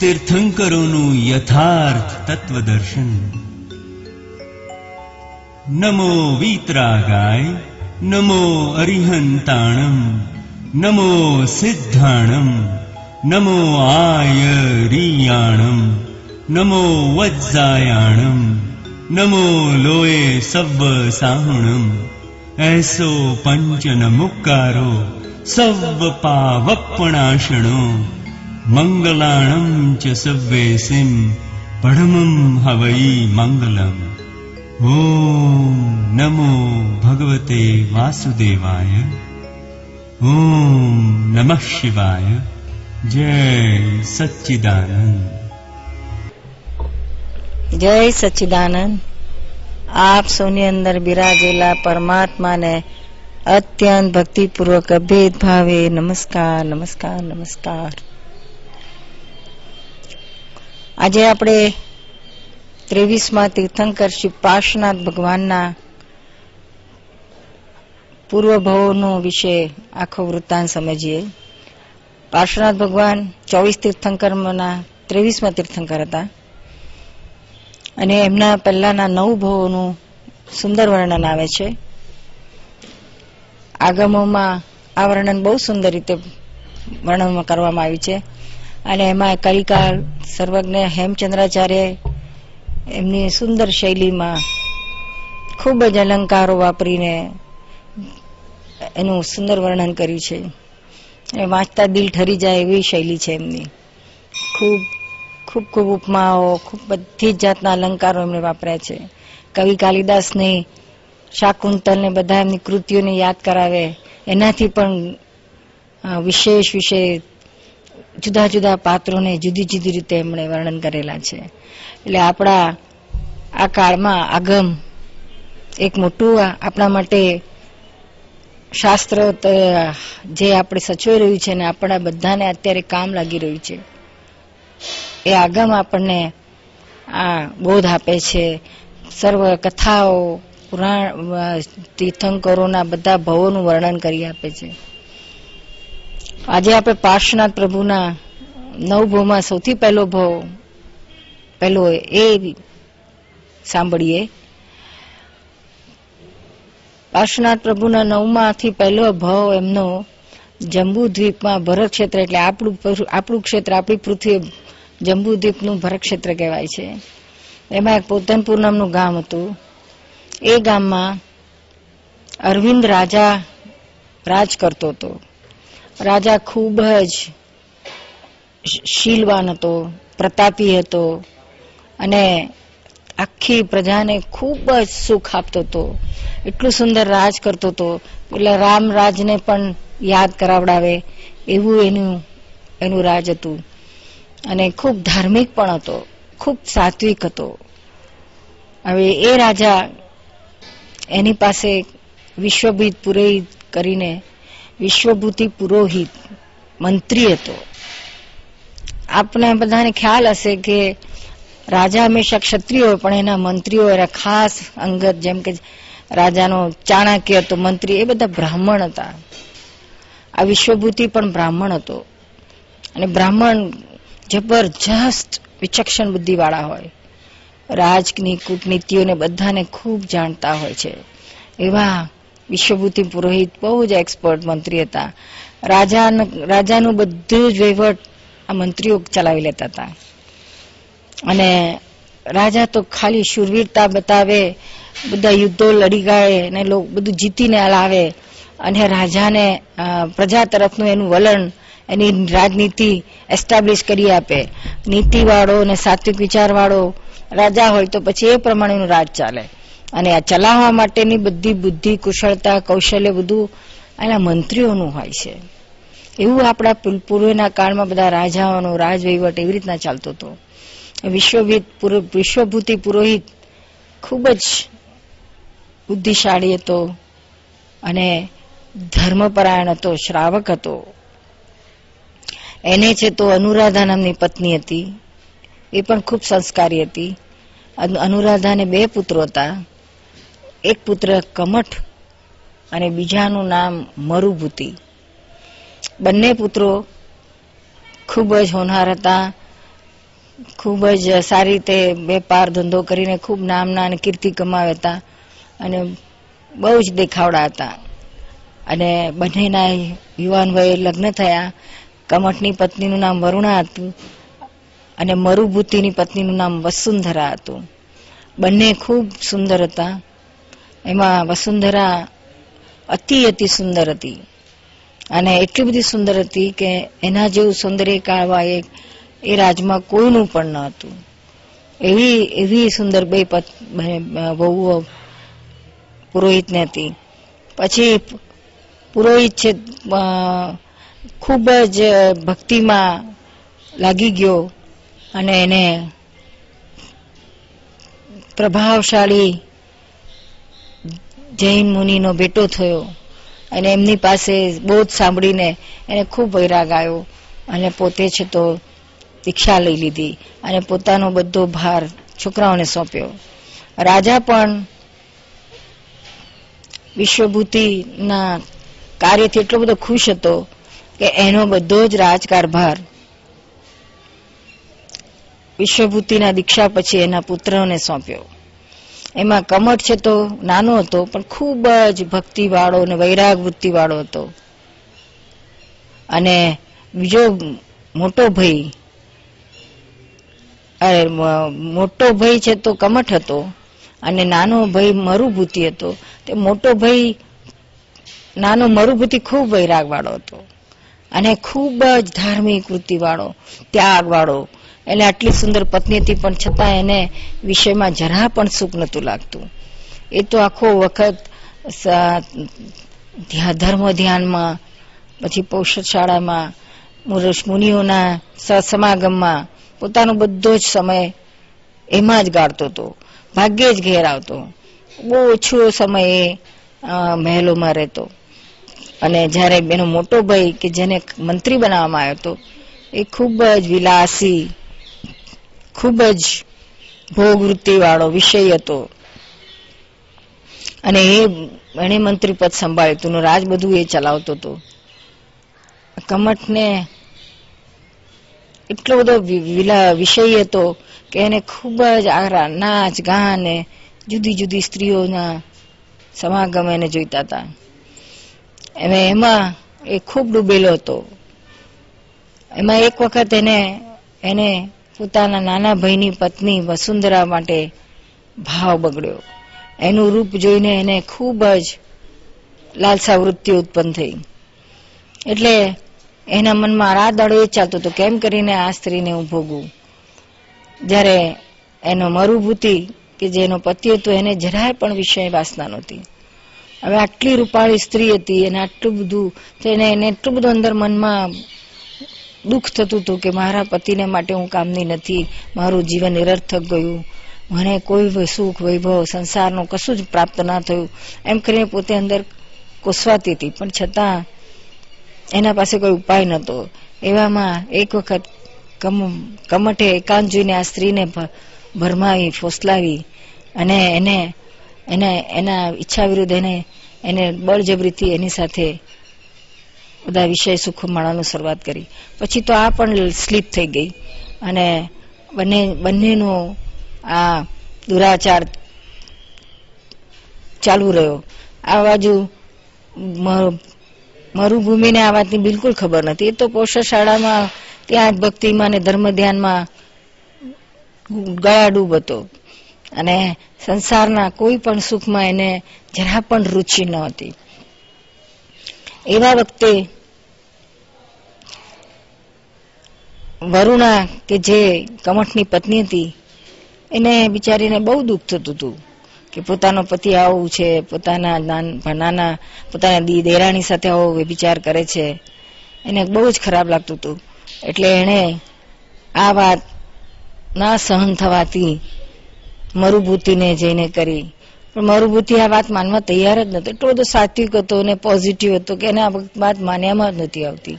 તીર્થંકરોનું યથાર્થ તત્વદર્શન નમો વીતરાગાય નમો અરિહંતાણમ નમો સિદ્ધાણમ નમો આયરિયાણમ નમો વજ્જાયાણમ નમો લોએ સવ્વ સાહુણમ એસો પંચન મુક્કારો સવ્વ પાવપણાશણો મંગલાણમ ચ સવ્વેસિમ પડમમ હવઈ મંગલમ ઓમ નમો ભગવતે વાસુદેવાય ઓમ નમઃ શિવાય જય સચ્ચિદાનંદ જય સચ્ચિદાનંદ આપ સૌની અંદર બિરાજેલા પરમાત્માને અત્યંત ભક્તિપૂર્વક અભેદ ભાવે નમસ્કાર નમસ્કાર નમસ્કાર આજે આપણે ત્રેવીસમાં તીર્થંકર શ્રી પાર્શનાથ ભગવાનના પૂર્વભવોનો વિશે આખો વૃત્તાંત સમજીએ. પાર્શ્વનાથ ભગવાન ચોવીસ તીર્થંકરના, ત્રેવીસમાં તીર્થંકર હતા. અને એમના પહેલાના નવ ભવોનું સુંદર વર્ણન આવે છે. આગમોમાં આ વર્ણન બહુ સુંદર રીતે વર્ણન કરવામાં આવ્યું છે. અને એમાં કલિકાર સર્વજ્ઞ હેમચંદ્રાચાર્ય એમની સુંદર શૈલીમાં ખૂબ જ અલંકારો વાપરીને એનું સુંદર વર્ણન કર્યું છે. એ વાંચતા દિલ ઠરી જાય એવી શૈલી છે એમની. ખૂબ ખૂબ ખૂબ ઉપમાઓ, ખૂબ બધી જ જાતના અલંકારો એમણે વાપર્યા છે. કવિ કાલિદાસને શાકુંતલને બધા એમની કૃતિઓને યાદ કરાવે, એનાથી પણ વિશેષ વિશેષ જુદા જુદા પાત્રોને જુદી જુદી રીતે એમણે વર્ણન કરેલા છે. એટલે આપણા આ કાળમાં આગમ એક મોટું આપણા માટે શાસ્ત્ર જે આપણે સચવાઈ રહ્યું છે ને આપણા બધાને અત્યારે કામ લાગી રહ્યું છે. એ આગમ આપણને આ બોધ આપે છે. સર્વ કથાઓ, પુરાણ, તીર્થંકરોના બધા ભવોનું વર્ણન કરી આપે છે. આજે આપણે પાર્શ્વનાથ પ્રભુના નવ ભોમાં સૌથી પહેલો ભવ પહેલો એ સાંભળીએ. પાર્શ્વનાથ પ્રભુના નવમાંથી પહેલો ભવ એમનો જંબુ દ્વીપમાં ભરત ક્ષેત્ર એટલે આપણું આપણું ક્ષેત્ર, આપણી પૃથ્વી જંબુ દ્વીપનું ભરત ક્ષેત્ર કહેવાય છે. એમાં એક પોતનપુર નામનું ગામ હતું. એ ગામમાં અરવિંદ રાજા રાજ કરતો હતો. રાજા ખૂબ જ શીલવાન હતો, પ્રતાપી હતો અને આખી પ્રજાને ખૂબ જ સુખ આપતો હતો. એટલું સુંદર રાજ કરતો હતો. એટલે રામ રાજને પણ યાદ કરાવડાવે એવું એનું એનું રાજ હતું. અને ખૂબ ધાર્મિક પણ હતો. ખૂબ સાત્વિક હતો. હવે એ રાજા એની પાસે વિશ્વભીત પુરોહિત કરીને વિશ્વભૂતિ પુરોહિત, મંત્રી હતો. આપણે બધાને ખ્યાલ હશે કે રાજા હંમેશા ક્ષત્રિય હોય, પણ એના મંત્રીઓ એના ખાસ અંગત જેમ કે રાજાનો ચાણક્ય હતો, મંત્રી, એ બધા બ્રાહ્મણ હતા. આ વિશ્વભૂતિ પણ બ્રાહ્મણ હતો. અને બ્રાહ્મણ જબરજસ્ત વિચક્ષણ બુદ્ધિવાળા હોય. રાજની કૂટનીતિઓને બધાને ખૂબ જાણતા હોય છે. એવા વિશ્વભૂતિ પુરોહિત બહુ જ એક્સપર્ટ મંત્રી હતા. રાજા રાજાનું બધું જ વહીવટ આ મંત્રીઓ ચલાવી લેતા હતા. અને રાજા તો ખાલી શુરવીરતા બતાવે, બધા યુદ્ધો લડી ગાય ને બધું જીતીને લાવે. અને રાજાને પ્રજા તરફનું એનું વલણ, એની રાજનીતિ એસ્ટાબ્લિશ કરી આપે. નીતિવાળો અને સાત્વિક વિચારવાળો રાજા હોય તો પછી એ પ્રમાણેનું રાજ ચાલે. અને આ ચલાવવા માટેની બધી બુદ્ધિ, કુશળતા, કૌશલ્ય બધું એના મંત્રીઓનું હોય છે. એવું આપણા પૂર્વના કાળમાં બધા રાજાઓનો રાજવહીવટ એવી રીતના ચાલતો હતો. વિશ્વભૂતિ પુરોહિત ખૂબ જ બુદ્ધિશાળી હતો અને ધર્મપરાયણ હતો, શ્રાવક હતો. એને છે તો અનુરાધા નામની પત્ની હતી. એ પણ ખૂબ સંસ્કારી હતી. અનુરાધાને બે પુત્રો હતા. એક પુત્ર કમઠ અને બીજાનું નામ મરુભૂતિ. બંને પુત્રો ખૂબ જ હોનહાર હતા, ખૂબ જ સારી રીતે વેપાર ધંધો કરીને ખૂબ નામના અને કીર્તિ કમાવ્યા હતા અને બહુ જ દેખાવડા હતા. અને બંનેના યુવાન વયે લગ્ન થયા. કમઠની પત્નીનું નામ વરુણા હતું અને મરુભૂતિની પત્નીનું નામ વસુંધરા હતું. બંને ખૂબ સુંદર હતા. એમાં વસુંધરા અતિ અતિ સુંદર હતી. અને એટલી બધી સુંદર હતી કે એના જેવું સૌંદર્ય કાળવા એ એ રાજમાં કોઈનું પણ ન હતું. એવી એવી સુંદર બે વહુઓ પુરોહિતને હતી. પછી પુરોહિત છે ખૂબ જ ભક્તિમાં લાગી ગયો અને એને પ્રભાવશાળી જૈન મુનિનો બેટો થયો અને એમની પાસે બોધ સાંભળીને એને ખૂબ વૈરાગ આવ્યો અને પોતે છે તો દીક્ષા લઈ લીધી અને પોતાનો બધો ભાર છોકરાઓને સોંપ્યો. રાજા પણ વિશ્વભૂતિના કાર્યથી એટલો બધો ખુશ હતો કે એનો બધો જ રાજકારભાર વિશ્વભૂતિના દીક્ષા પછી એના પુત્રોને સોંપ્યો. એમાં કમઠ છે તો નાનો હતો, પણ ખૂબ જ ભક્તિવાળો અને વૈરાગ વૃત્તિવાળો હતો. અને બીજો મોટો ભાઈ મોટો ભાઈ છે તો કમઠ હતો, અને નાનો ભાઈ મરુભૂતિ હતો. તે મોટો ભાઈ, નાનો મરુભૂતિ ખૂબ વૈરાગ વાળો હતો. અને ખૂબ જ ધાર્મિક વૃત્તિ વાળો એટલે આટલી સુંદર પત્ની હતી પણ છતાં એને વિષયમાં જરા પણ સુખ નહોતું લાગતું. એ તો આખો વખત ધર્મ ધ્યાનમાં, પછી પૌષશાળામાં મુનિઓના સમાગમમાં પોતાનો બધો જ સમય એમાં જ ગાળતો હતો. ભાગ્યે જ ઘેર આવતો. બહુ ઓછો સમય મહેલોમાં રહેતો. અને જ્યારે એનો મોટો ભાઈ કે જેને મંત્રી બનાવવામાં આવ્યો હતો, એ ખૂબ જ વિલાસી ખૂબ જ ભોગવૃત્તિ વાળો વિષય હતો. અને એ એને મંત્રી પદ સંભાળ્યું હતું રાજ બધું એ ચલાવતો હતો. કમઠને એટલો બધો વિષય હતો કે એને ખૂબ જ આરા નાચ, ગાન જુદી જુદી સ્ત્રીઓના સમાગમ એને જોઈતા હતા. અને એમાં એ ખૂબ ડૂબેલો હતો. એમાં એક વખત એને એને પોતાના નાના ભાઈની પત્ની વસુંધરા માટે ભાવ બગડ્યો. એનું રૂપ જોઈને એને ખૂબ જ લાલસા વૃત્તિ ઉત્પન્ન થઈ. એટલે એના મનમાં રાત દાડો એ ચાલતો હતો, કેમ કરીને આ સ્ત્રીને હું ભોગવું? જ્યારે એનો મરુભૂતિ કે જેનો પતિ હતો, એને જરાય પણ વિષય વાસના નહોતી. હવે આટલી રૂપાળી સ્ત્રી હતી અને આટલું બધું એને એને એટલું બધું અંદર મનમાં દુઃખ થતું હતું કે મારા પતિને માટે હું કામની નથી, મારું જીવન નિરર્થક ગયું. મને કોઈ સુખ, વૈભવ, સંસારનું કશું જ પ્રાપ્ત ના થયું. એમ કરીને પોતે અંદર કોસવાતી હતી. પણ છતાં એના પાસે કોઈ ઉપાય નહોતો. એવામાં એક વખત કમઠે એકાંત જોઈને આ સ્ત્રીને ભરમાવી, ફોસલાવી અને એને એને એના ઈચ્છા વિરુદ્ધ એને એને બળજબરીથી એની સાથે બધા વિષય સુખો માણવાનું શરૂઆત કરી. પછી તો આ પણ સ્લીપ થઈ ગઈ. અને બંને, બંનેનો આ દુરાચાર ચાલુ રહ્યો. આ બાજુ મરુભૂમિને આ વાતની બિલકુલ ખબર નથી. એ તો પોષણ શાળામાં ત્યાં જ ભક્તિમાં અને ધર્મ ધ્યાનમાં ગળાડૂબ હતો. અને સંસારના કોઈ પણ સુખમાં એને જરા પણ રુચિ ન હતી. એવા વખતે વરુણા કે જે કમઠની પત્ની હતી, એને બિચારીને બહુ દુઃખ થતું હતું કે પોતાનો પતિ આવું છે, પોતાના નાના પોતાના દી દેરાણી સાથે આવો વિચાર કરે છે. એને બહુ જ ખરાબ લાગતું હતું. એટલે એણે આ વાત ના સહન થવાથી મરુભૂતિને જઈને કરી. પણ મરુભૂતિ આ વાત માનવા તૈયાર જ નહોતો. એટલો બધો સાત્વિક હતો અને પોઝિટિવ હતો કે એને આ વાત માન્યામાં જ નથી આવતી.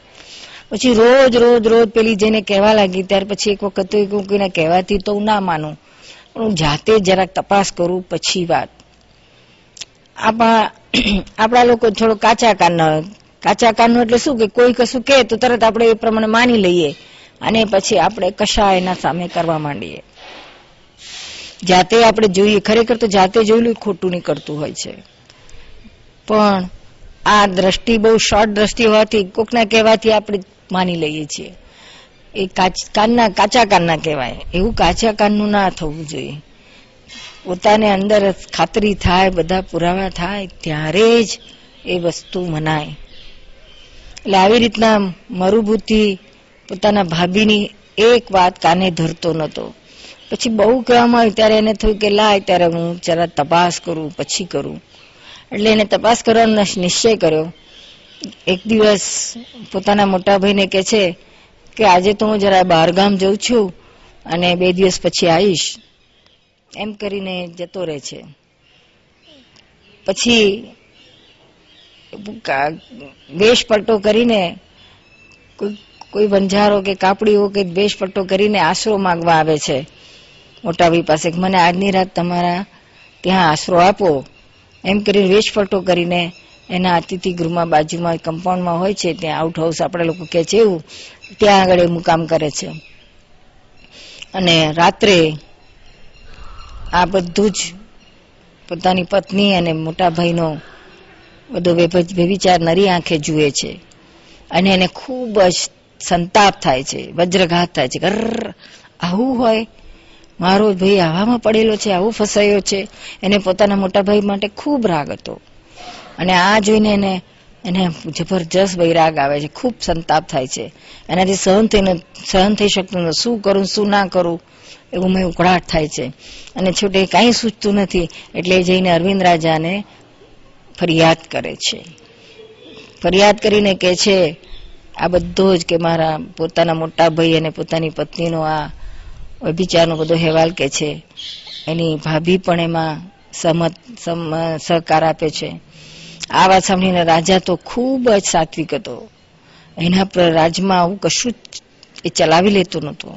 પછી રોજ રોજ રોજ પેલી જેને કહેવા લાગી, ત્યાર પછી એક વખત કોઈને કહેવાથી તો ના માનું. પણ હું જાતે જરાક તપાસ કરું, પછી વાત. આપણા આપણા લોકો થોડો કાચા કાન કાચા કાનનું એટલે શું કે કોઈ કશું કહે તો તરત આપણે એ પ્રમાણે માની લઈએ. અને પછી આપણે કશા એના સામે કરવા માંડીએ. જાતે આપણે જોઈએ, ખરેખર તો જાતે જોયેલું ખોટું નીકળતું હોય છે. પણ આ દ્રષ્ટિ બહુ શોર્ટ દ્રષ્ટિ હોવાથી કોકના કહેવાથી આપણે માની લઈએ છીએ. એ કાનના, કાચા કાનના કહેવાય. એવું કાચા કાનનું ના થવું જોઈએ. પોતાને અંદર ખાતરી થાય, બધા પુરાવા થાય, ત્યારે જ એ વસ્તુ મનાય. એટલે આવી રીતના મરુભૂતિ પોતાના ભાભીની એક વાત કાને ધરતો નતો. પછી બહુ કહેવામાં આવ્યું, ત્યારે એને થયું કે લાય, ત્યારે હું જરા તપાસ કરું, પછી કરું. એટલે એને તપાસ કરવાનો નિશ્ચય કર્યો. એક દિવસ પોતાના મોટા ભાઈને કે છે કે આજે તો હું જરા બહારગામ જઉં છું અને બે દિવસ પછી આવીશ. એમ કરીને જતો રહે છે. પછી વેશ કરીને કોઈ બંજારો કે કાપડીઓ કે વેશ કરીને આશરો માગવા આવે છે. મોટા ભાઈ પાસે મને આજની રાત તમારા ત્યાં આશરો આપો. એમ કરીને વેશ કરીને એના અતિથિ ગૃહમાં બાજુમાં કમ્પાઉન્ડમાં હોય છે, ત્યાં આઉટ હાઉસ આપણે લોકો કહે છે એવું, ત્યાં આગળ એ મુકામ કરે છે. અને રાત્રે આ બધું જ પોતાની પત્ની અને મોટા ભાઈનો બધો વ્યભિચાર નરી આંખે જુએ છે. અને એને ખૂબ જ સંતાપ થાય છે, વજ્રઘાત થાય છે. ઘર આવું હોય મારો ભાઈ આવામાં પડેલો છે, આવું ફસાયો છે. એને પોતાના મોટા ભાઈ માટે ખૂબ રાગ હતો. અને આ જોઈને એને એને જબરજસ્ત વૈરાગ આવે છે, ખૂબ સંતાપ થાય છે. એનાથી સહન થઈને, સહન થઈ શકતું નથી શું કરું, શું ના કરું, એવું મેં ઉકળાટ થાય છે. અને છૂટે કાંઈ સૂચતું નથી, એટલે જઈને અરવિંદ રાજાને ફરિયાદ કરે છે. ફરિયાદ કરીને કે છે, આ બધો જ કે મારા પોતાના મોટા ભાઈ અને પોતાની પત્નીનો આ વ્યભિચારનો બધો અહેવાલ કે છે. એની ભાભી પણ એમાં સહમત સહકાર આપે છે. આ વાત સાંભળીને રાજા તો ખૂબ જ સાત્વિક હતો. એના પર રાજમાં આવું કશું એ ચલાવી લેતો રામ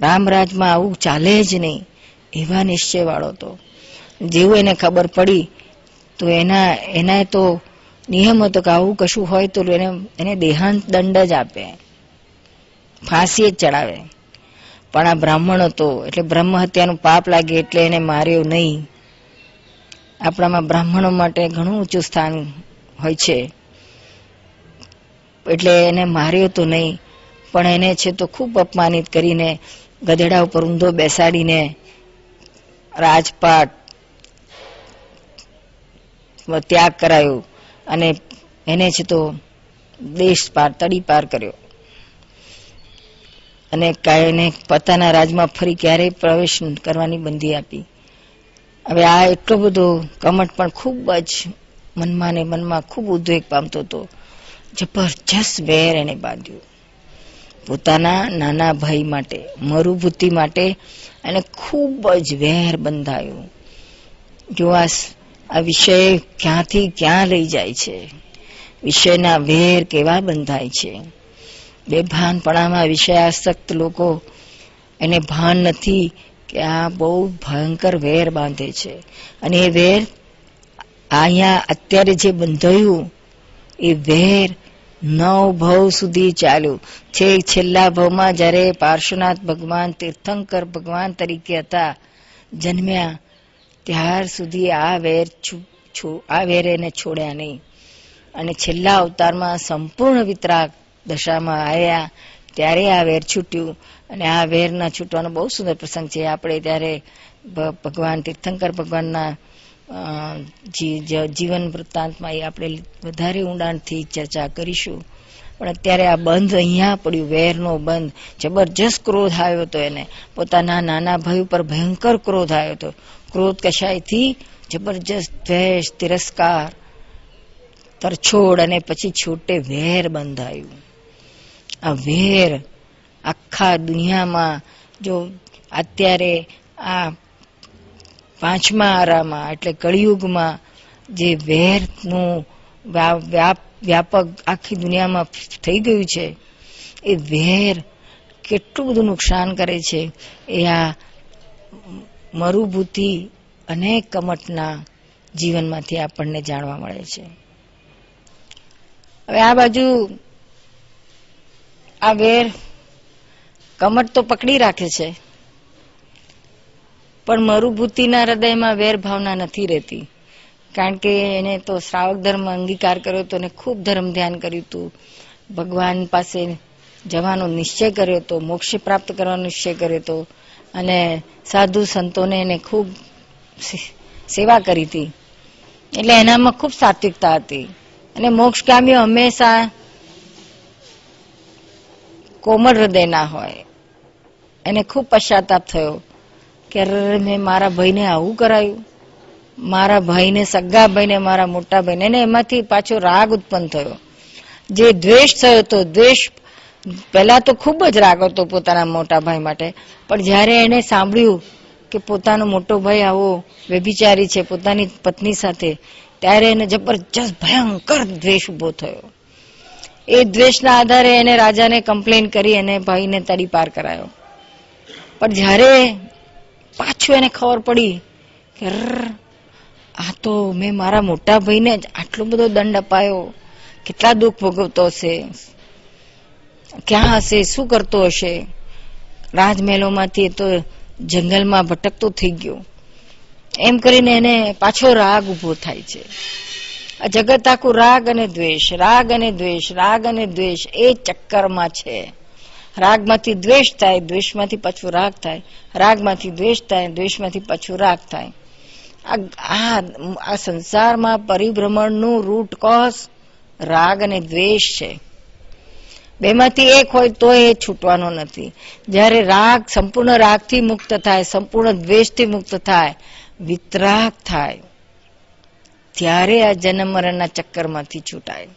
રામરાજમાં આવું ચાલે જ નહીં, એવા નિશ્ચય વાળો હતો. જેવું એને ખબર પડી, તો એના એના તો નિયમ હતો કે આવું કશું હોય તો એને એને દેહાંત દંડ જ આપે. ફાંસી જ ચડાવે. પણ આ બ્રાહ્મણ હતો. એટલે બ્રહ્મ હત્યાનું પાપ લાગે એટલે એને માર્યો નહીં. આપણામાં બ્રાહ્મણો માટે ઘણું ઊંચું સ્થાન હોય છે. એટલે એને માર્યો તો નહીં, પણ એને છે તો ખૂબ અપમાનિત કરીને ગધેડા ઉપર ઊંધો બેસાડીને રાજપાટ ત્યાગ કરાયો અને એને છે તો દેશ પાર તડી પાર કર્યો. અને એને પોતાના રાજમાં ફરી ક્યારેય પ્રવેશ કરવાની બંધી આપી. હવે આ એટલો બધો કમટ પણ ખૂબ જ મનમાં ને મનમાં ખૂબ ઉદ્વેગ પામતો હતો. જબરજસ્ત વેર એને બાંધ્યું. પોતાના નાના ભાઈ માટે, મરુભૂતિ માટે એને ખૂબ જ વેર બંધાયું. જો આ વિષય ક્યાંથી ક્યાં લઈ જાય છે? વિષયના વેર કેવા બંધાય છે? બેભાનપણામાં વિષયાસક્ત લોકો એને ભાન નથી કે આ બહુ ભયંકર વેર બાંધે છે. અને એ વેર અહીંયા અત્યારે જે બંધાયું, એ વેર નવ ભવ સુધી ચાલ્યું. છે છેલ્લા ભવમાં જ્યારે પાર્શ્વનાથ ભગવાન, તીર્થંકર ભગવાન તરીકે હતા, જન્મ્યા, ત્યાર સુધી આ વેર આ વેર એને છોડ્યા નહીં. અને છેલ્લા અવતારમાં સંપૂર્ણ વિતરાગ દશામાં આવ્યા ત્યારે આ વેર છૂટ્યું. અને આ વેરના છૂટવાનો બહુ સુંદર પ્રસંગ છે. આપણે ત્યારે ભગવાન તીર્થંકર ભગવાનના જીવન વૃત્તાંતમાં એ આપણે વધારે ઊંડાણથી ચર્ચા કરીશું. પણ અત્યારે આ બંધ અહીંયા પડ્યું, વેરનો બંધ. જબરજસ્ત ક્રોધ આવ્યો હતો એને. પોતાના નાના ભાઈ ઉપર ભયંકર ક્રોધ આવ્યો હતો. ક્રોધ કશાયથી? જબરજસ્ત દ્વેષ, તિરસ્કાર, તરછોડ અને પછી છૂટે વેર બંધાયું. આ વેર આખા દુનિયામાં જો અત્યારે આ પાંચમા આરામાં એટલે કળિયુગમાં જે વેરનું વ્યાપક આખી દુનિયામાં થઈ ગયું છે, એ વેર કેટલું બધું નુકસાન કરે છે, એ આ મરુભૂતિ અનેક કમટના જીવનમાંથી આપણને જાણવા મળે છે. હવે આ બાજુ આ વેર કમર તો પકડી રાખે છે, પણ મરુભૂતિના હૃદયમાં વેર ભાવના નથી રહેતી. કારણ કે એને તો શ્રાવક ધર્મ અંગીકાર કર્યો હતો અને ખૂબ ધર્મ ધ્યાન કર્યું હતું. ભગવાન પાસે જવાનો નિશ્ચય કર્યો હતો મોક્ષ પ્રાપ્ત કરવાનો નિશ્ચય કર્યો હતો અને સાધુ સંતોને એને ખૂબ સેવા કરી હતી. એટલે એનામાં ખૂબ સાત્વિકતા હતી. અને મોક્ષગામીઓ હંમેશા કોમળ હૃદયના હોય. એને ખૂબ પશ્ચાતાપ થયો કે મેં મારા ભાઈને આવું કરાયું. મારા ભાઈને, સગા ભાઈને, મારા મોટા ભાઈને. એને એમાંથી પાછો રાગ ઉત્પન્ન થયો. જે દ્વેષ થયો તો દ્વેષ, પહેલા તો ખૂબ જ રાગ હતો પોતાના મોટા ભાઈ માટે. પણ જ્યારે એને સાંભળ્યું કે પોતાનો મોટો ભાઈ આવો વ્યભિચારી છે પોતાની પત્ની સાથે, ત્યારે એને જબરજસ્ત ભયંકર દ્વેષ ઊભો થયો. એ દ્વેષના આધારે એને રાજાને કમ્પ્લેન કરી અને ભાઈને તડી પાર કરાયો. પણ જ્યારે પાછું એને ખબર પડી કે આ તો મેં મારા મોટા ભાઈને જ આટલો બધો દંડ અપાયો. કેટલા દુઃખ ભોગવતો હશે? ક્યાં હશે? શું કરતો હશે? રાજમહેલોમાંથી તો જંગલમાં ભટકતો થઈ ગયો. એમ કરીને એને પાછો રાગ ઊભો થાય છે. આ જગત આખું રાગ અને દ્વેષ, રાગ અને દ્વેષ, રાગ અને દ્વેષ એ ચક્કરમાં છે. રાગમાંથી દ્વેષ થાય, દ્વેષમાંથી પાછું રાગ થાય. રાગમાંથી દ્વેષ થાય, દ્વેષમાંથી પાછું રાગ થાય. આ આ સંસારમાં પરિભ્રમણનું રૂટ કોઝ રાગ અને દ્વેષ છે. બેમાંથી એક હોય તો એ છૂટવાનો નથી. જ્યારે રાગ સંપૂર્ણ રાગથી મુક્ત થાય, સંપૂર્ણ દ્વેષથી મુક્ત થાય, વિતરાગ થાય. ત્યારે આ જન્મ મરણના ચક્કરમાંથી છૂટાય.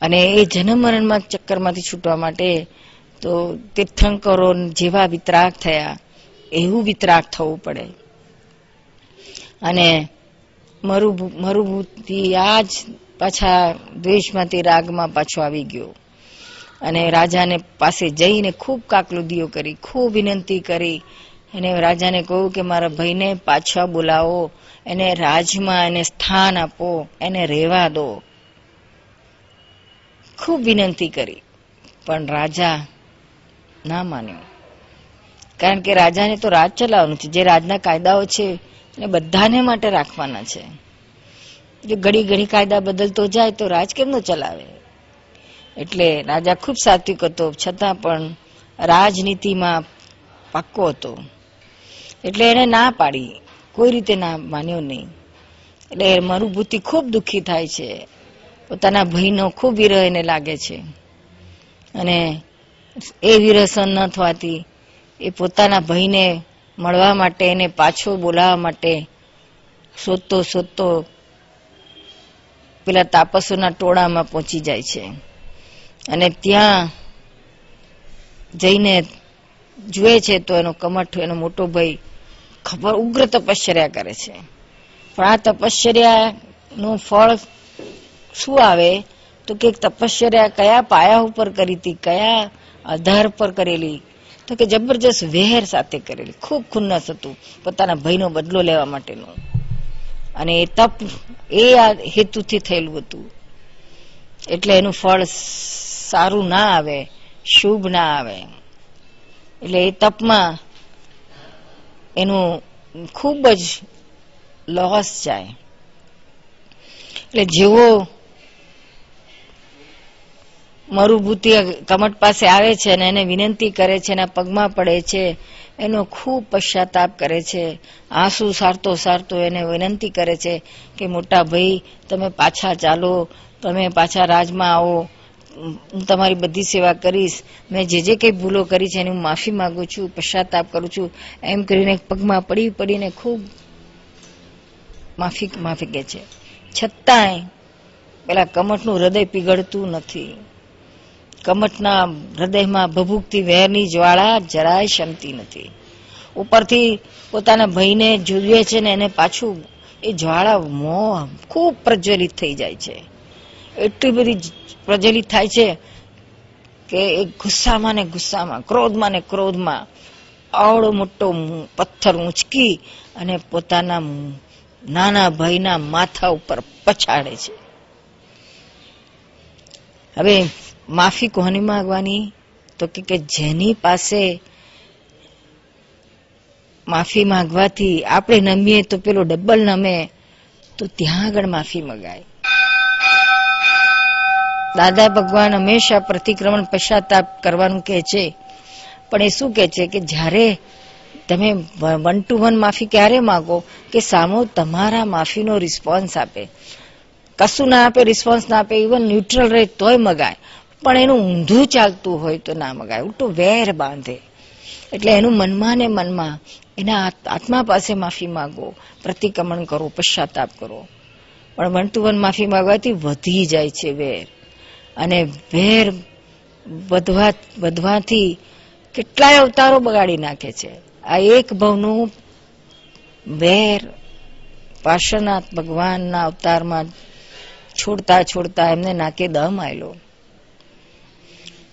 અને એ જન્મ મરણમાં ચક્કરમાંથી છૂટવા માટે તો તીર્થંકરો જેવા વિતરાગ થયા, એવું વિતરાગ થવું પડે. અને મરુભૂતિ આ જ પાછા દ્વેષમાંથી રાગમાં પાછો આવી ગયો. અને રાજાને પાસે જઈને ખૂબ કાકલુદીઓ કરી, ખૂબ વિનંતી કરી. અને રાજાને કહ્યું કે, મારા ભાઈને પાછા બોલાવો એને રાજમાં એને સ્થાન આપો, એને રહેવા દો. ખૂબ વિનંતી કરી, પણ રાજા ના માન્યો. કારણ કે રાજાને તો રાજ ચલાવવાનું છે, જે રાજના કાયદાઓ છે, એને બધાને માટે રાખવાના છે. જો ઘડી ઘડી કાયદા બદલતો જાય તો રાજ કેમનો ચલાવે? એટલે રાજા ખૂબ સાત્વિક હતો, છતાં પણ રાજનીતિમાં પાક્કો હતો. એટલે એને ના પાડી. કોઈ રીતે ના માન્યો નહીં. એટલે મારું મરુભૂતિ ખૂબ દુઃખી થાય છે. પોતાના ભાઈનો ખૂબ વિરહ એને લાગે છે. અને એ વિરસન ન થવાથી એ પોતાના ભાઈને મળવા માટે એને પાછો બોલાવવા માટે શોધતો શોધતો પેલા તાપસોના ટોળામાં પહોંચી જાય છે. અને ત્યાં જઈને જુએ છે તો એનો કમઠ, એનો મોટો ભાઈ ખબર, ઉગ્ર તપશ્ચર્યા કરે છે. પણ આ તપશ્ચર્યા નું ફળ શું આવે? તો કે તપશ્ચર્યા કયા પાયા ઉપર કરી હતી, કયા આધાર પર કરેલી? તો કે જબરજસ્ત વેર સાથે કરેલી. ખૂબ ખુન્નસ હતું પોતાના ભાઈનો બદલો લેવા માટેનું. અને એ તપ એ આ હેતુથી થયેલું હતું. એટલે એનું ફળ સારું ના આવે, શુભ ના આવે. એટલે એ તપમાં એનું ખૂબ જ લોસ જાય. એટલે જેવો મરુભૂતિ કમટ પાસે આવે છે અને એને વિનંતી કરે છે એના પગમાં પડે છે, એનો ખૂબ પશ્ચાતાપ કરે છે. આંસુ સારતો સારતો એને વિનંતી કરે છે કે મોટા ભાઈ, તમે પાછા ચાલો, તમે પાછા રાજમાં આવો. હું તમારી બધી સેવા કરીશ. મેં જે જે કંઈ ભૂલો કરી છે એની હું માફી માંગુ છું, પશ્ચાતાપ કરું છું. એમ કરીને પગમાં પડી પડીને ખૂબ માફી માફી કે છે. છતાંય પેલા કમઠનું હૃદય પીગળતું નથી. કમઠના હૃદયમાં ભભૂકતી વેરની જ્વાળા જરાય શમતી નથી. ઉપરથી પોતાના ભાઈને જોઈએ છે ને એને પાછું એ જ્વાળા મોહ ખૂબ પ્રજ્વલિત થઈ જાય છે. એટલી બધી પ્રજલિત થાય છે કે એ ગુસ્સામાં ને ગુસ્સામાં, ક્રોધમાં ને ક્રોધમાં આવડો મોટો પથ્થર ઉંચકી અને પોતાના નાના ભાઈના માથા ઉપર પછાડે છે. હવે માફી કોની માંગવાની? તો કે જેની પાસે માફી માંગવાથી આપણે નમીએ તો પેલો ડબલ નમે, તો ત્યાં આગળ માફી મગાય. દાદા ભગવાન હંમેશા પ્રતિક્રમણ પશ્ચાતાપ કરવાનું કહે છે. પણ એ શું કહે છે કે જ્યારે તમે વન ટુ વન માફી ક્યારે માગો કે સામો તમારા માફીનો રિસ્પોન્સ આપે. કશું ના આપે રિસ્પોન્સ ના આપે ઇવન ન્યુટ્રલ રહે તોય મગાય. પણ એનું ઊંધું ચાલતું હોય તો ના મગાય. ઉલટું વેર બાંધે. એટલે એનું મનમાં ને મનમાં એના આત્મા પાસે માફી માગો, પ્રતિક્રમણ કરો, પશ્ચાતાપ કરો. પણ વન ટુ વન માફી માગવાથી વધી જાય છે વેર. અને વેર વધવા વધવાથી કેટલાય અવતારો બગાડી નાખે છે. આ એક ભવનું વેર પાર્શ્વનાથ ભગવાનના અવતારમાં છોડતા છોડતા એમને નાકે દમ આવેલો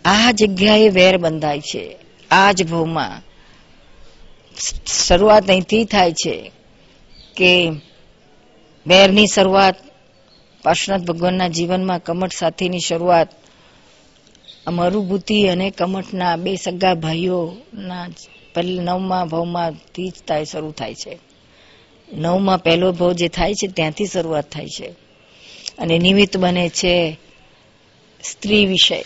આ જગ્યાએ વેર બંધાય છે. આ જ ભવમાં શરૂઆત અહીંથી થાય છે કે વેરની શરૂઆત પાર્શ્વનાથ ભગવાનના જીવનમાં કમઠ સાથેની શરૂઆત મરુભૂતિ અને કમઠના બે સગા ભાઈઓના નવમા ભાવમાંથી જ થાય, શરૂ થાય છે. નવમાં પહેલો ભાવ જે થાય છે, ત્યાંથી શરૂઆત થાય છે. અને નિમિત્ત બને છે સ્ત્રી વિષય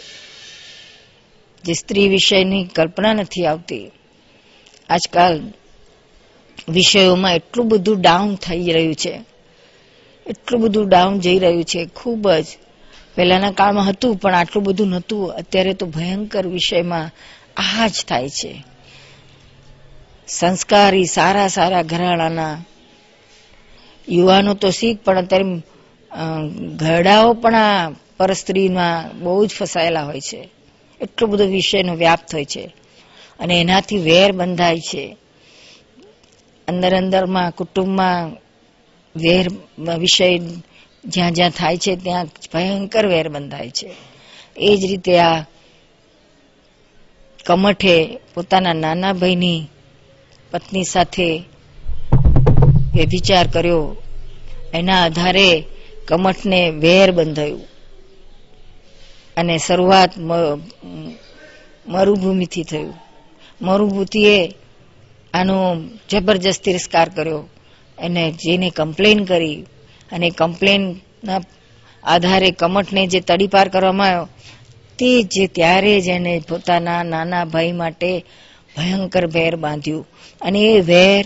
જે સ્ત્રી વિષયની કલ્પના નથી આવતી. આજકાલ વિષયોમાં એટલું બધું ડાઉન થઈ રહ્યું છે. એટલું બધું ડાઉન જઈ રહ્યું છે, ખૂબ જ. પહેલાના કાળમાં હતું, પણ આટલું બધું નહોતું. અત્યારે તો ભયંકર વિષયમાં આ જ થાય છે. સંસ્કારી સારા સારા ઘરાણાના યુવાનો તો શીખ, પણ અત્યારે ઘરડાઓ પણ આ પરસ્ત્રીમાં બહુ જ ફસાયેલા હોય છે. એટલો બધો વિષયનો વ્યાપ હોય છે. અને એનાથી વેર બંધાય છે. અંદર અંદરમાં, કુટુંબમાં વેર વિષય જ્યાં જ્યાં થાય છે, ત્યાં ભયંકર વેર બંધાય છે. એ જ રીતે આ કમઠે પોતાના નાના ભાઈની પત્ની સાથે વ્યભિચાર કર્યો. એના આધારે કમઠને વેર બંધાયું. અને શરૂઆત મરુભૂમિથી થયું. મરુભૂતિએ આનો જબરજસ્ત તિરસ્કાર કર્યો. એને જેને કમ્પ્લેન કરી અને કમ્પ્લેનના આધારે કમઠને જે તડીપાર કરવામાં આવ્યો, તે જે ત્યારે જ એને પોતાના નાના ભાઈ માટે ભયંકર વેર બાંધ્યું. અને એ વેર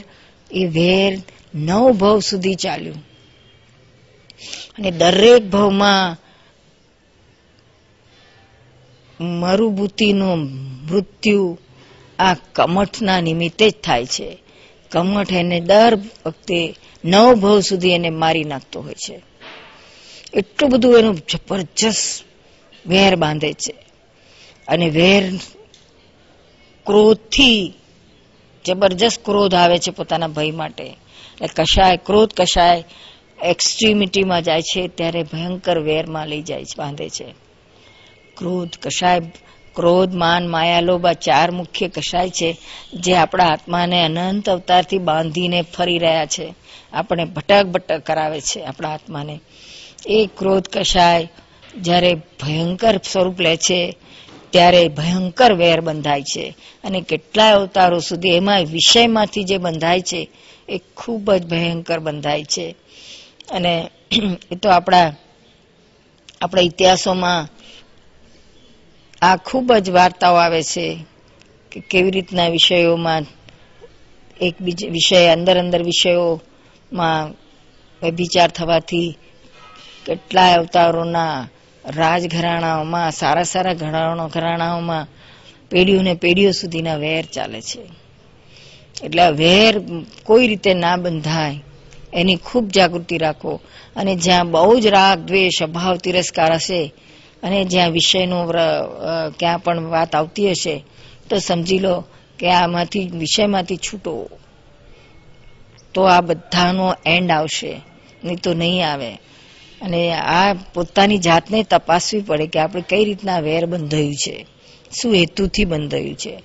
એ વેર નવ ભાવ સુધી ચાલ્યું. અને દરેક ભાવમાં મરુભૂતિનું મૃત્યુ આ કમઠના નિમિત્તે જ થાય છે. કમઠ એને દર વખતે નવ ભવ સુધી એને મારી નાખતો હોય છે. એટલું બધું એનું જબરજસ્ત વેર બાંધે છે. અને વેર ક્રોધથી જબરજસ્ત ક્રોધ આવે છે પોતાના ભય માટે. એટલે કશાય ક્રોધ કશાય એક્સ્ટ્રીમિટીમાં જાય છે, ત્યારે ભયંકર વેરમાં લઈ જાય છે, બાંધે છે. ક્રોધ કશાય ક્રોધ, માન, માયા, લોભ આ ચાર મુખ્ય કશાય છે જે આપણા આત્માને અનંત અવતારથી બાંધીને ફરી રહ્યા છે. આપણે ભટક ભટક કરાવે છે આપણા આત્માને. એ ક્રોધ કશાય જ્યારે ભયંકર સ્વરૂપ લે છે, ત્યારે ભયંકર વેર બંધાય છે. અને કેટલાય અવતારો સુધી એમાં વિષયમાંથી જે બંધાય છે, એ ખૂબ જ ભયંકર બંધાય છે. અને એ તો આપણા આપણા ઇતિહાસોમાં આ ખૂબ જ વાર્તાઓ આવે છે કે કેવી રીતના વિષયોમાં એક વિષય અંદર અંદર વિષયોમાં વ્યભિચાર થવાથી કેટલાય અવતારોના રાજઘરાણાઓમાં, સારા સારા ઘરાણો ઘરાણાઓમાં પેઢીઓને પેઢીઓ સુધીના વેર ચાલે છે. એટલે વેર કોઈ રીતે ના બંધાય, એની ખૂબ જાગૃતિ રાખો. અને જ્યાં બહુ જ રાગ, દ્વેષ, અભાવ, તિરસ્કાર હશે અને જ્યાં વિષયનું ક્યાં પણ વાત આવતી હશે, તો સમજી લો કે આમાંથી, વિષયમાંથી છૂટો. તો આ બધાનો એન્ડ આવશે, નહીં તો નહીં આવે. અને આ પોતાની જાતને તપાસવી પડે કે આપણે કઈ રીતના વેર બંધાયું છે, શું હેતુથી બંધાયું છે.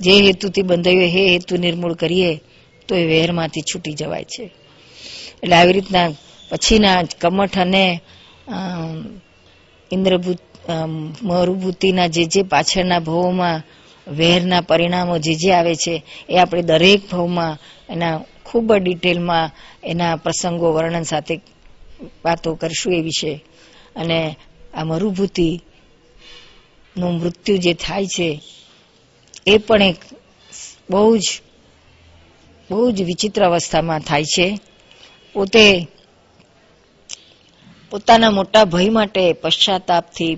જે હેતુથી બંધાયું એ હેતુ નિર્મૂળ કરીએ, તો એ વેરમાંથી છૂટી જવાય છે. એટલે આવી રીતના પછીના કમઠ અને ઇન્દ્રભૂત મરુભૂતિના જે જે પાછળના ભવોમાં વેરના પરિણામો જે જે આવે છે, એ આપણે દરેક ભવમાં એના ખૂબ ડિટેલમાં એના પ્રસંગો વર્ણન સાથે વાતો કરશું એ વિશે. અને આ મરુભૂતિ નું મૃત્યુ જે થાય છે, એ પણ એક બહુ જ બહુ જ વિચિત્ર અવસ્થામાં થાય છે. પોતે પોતાના મોટા ભય માટે પશ્ચાતાપથી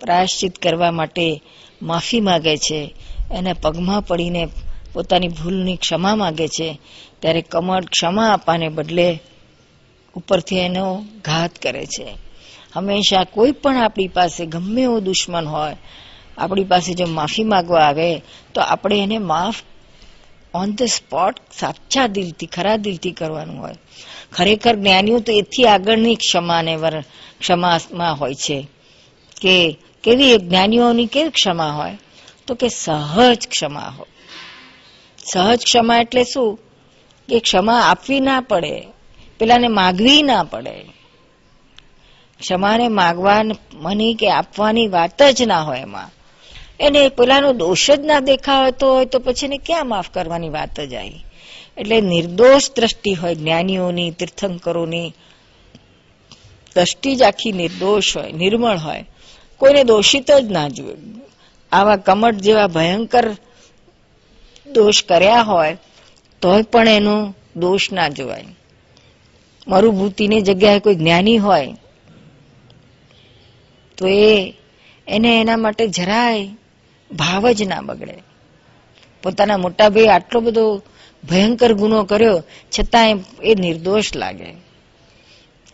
પ્રાયશ્ચિત કરવા માટે માફી માગે છે. એને પગમાં પડીને પોતાની ભૂલની ક્ષમા માગે છે. ત્યારે કમળ ક્ષમા આપવાને બદલે ઉપરથી એનો ઘાત કરે છે. હંમેશા કોઈ પણ આપણી પાસે ગમે એવો દુશ્મન હોય, આપણી પાસે જો માફી માગવા આવે, તો આપણે એને માફ ઓન ધ સ્પોટ સાચા દિલથી, ખરા દિલથી કરવાનું હોય. ખરેખર જ્ઞાનીઓ તો એથી આગળની ક્ષમાને વર ક્ષમામાં હોય છે. કે કેવી જ્ઞાનીઓની કેવી ક્ષમા હોય? તો કે સહજ ક્ષમા હોય. સહજ ક્ષમા એટલે શું? કે ક્ષમા આપવી ના પડે, પેલાને માગવી ના પડે. ક્ષમાને માગવા મની કે આપવાની વાત જ ના હોય એમાં. એને પેલાનો દોષ જ ના દેખાતો હોય તો પછી એને ક્યાં માફ કરવાની વાત જ આવી? એટલે નિર્દોષ દ્રષ્ટિ હોય, જ્ઞાનીઓની, તીર્થંકરોની. દ્રષ્ટિ જ આખી નિર્દોષ હોય, નિર્મળ હોય. કોઈને દોષિત જ ના જુએ. આવા કમટ જેવા ભયંકર દોષ કર્યા હોય, તોય પણ એનો દોષ ના જોવાય. મરુભૂતિની જગ્યાએ કોઈ જ્ઞાની હોય, તો એ એને એના માટે જરાય ભાવ જ ના બગડે. પોતાના મોટા ભાઈ આટલો બધો ભયંકર ગુનો કર્યો છતાં એ નિર્દોષ લાગે.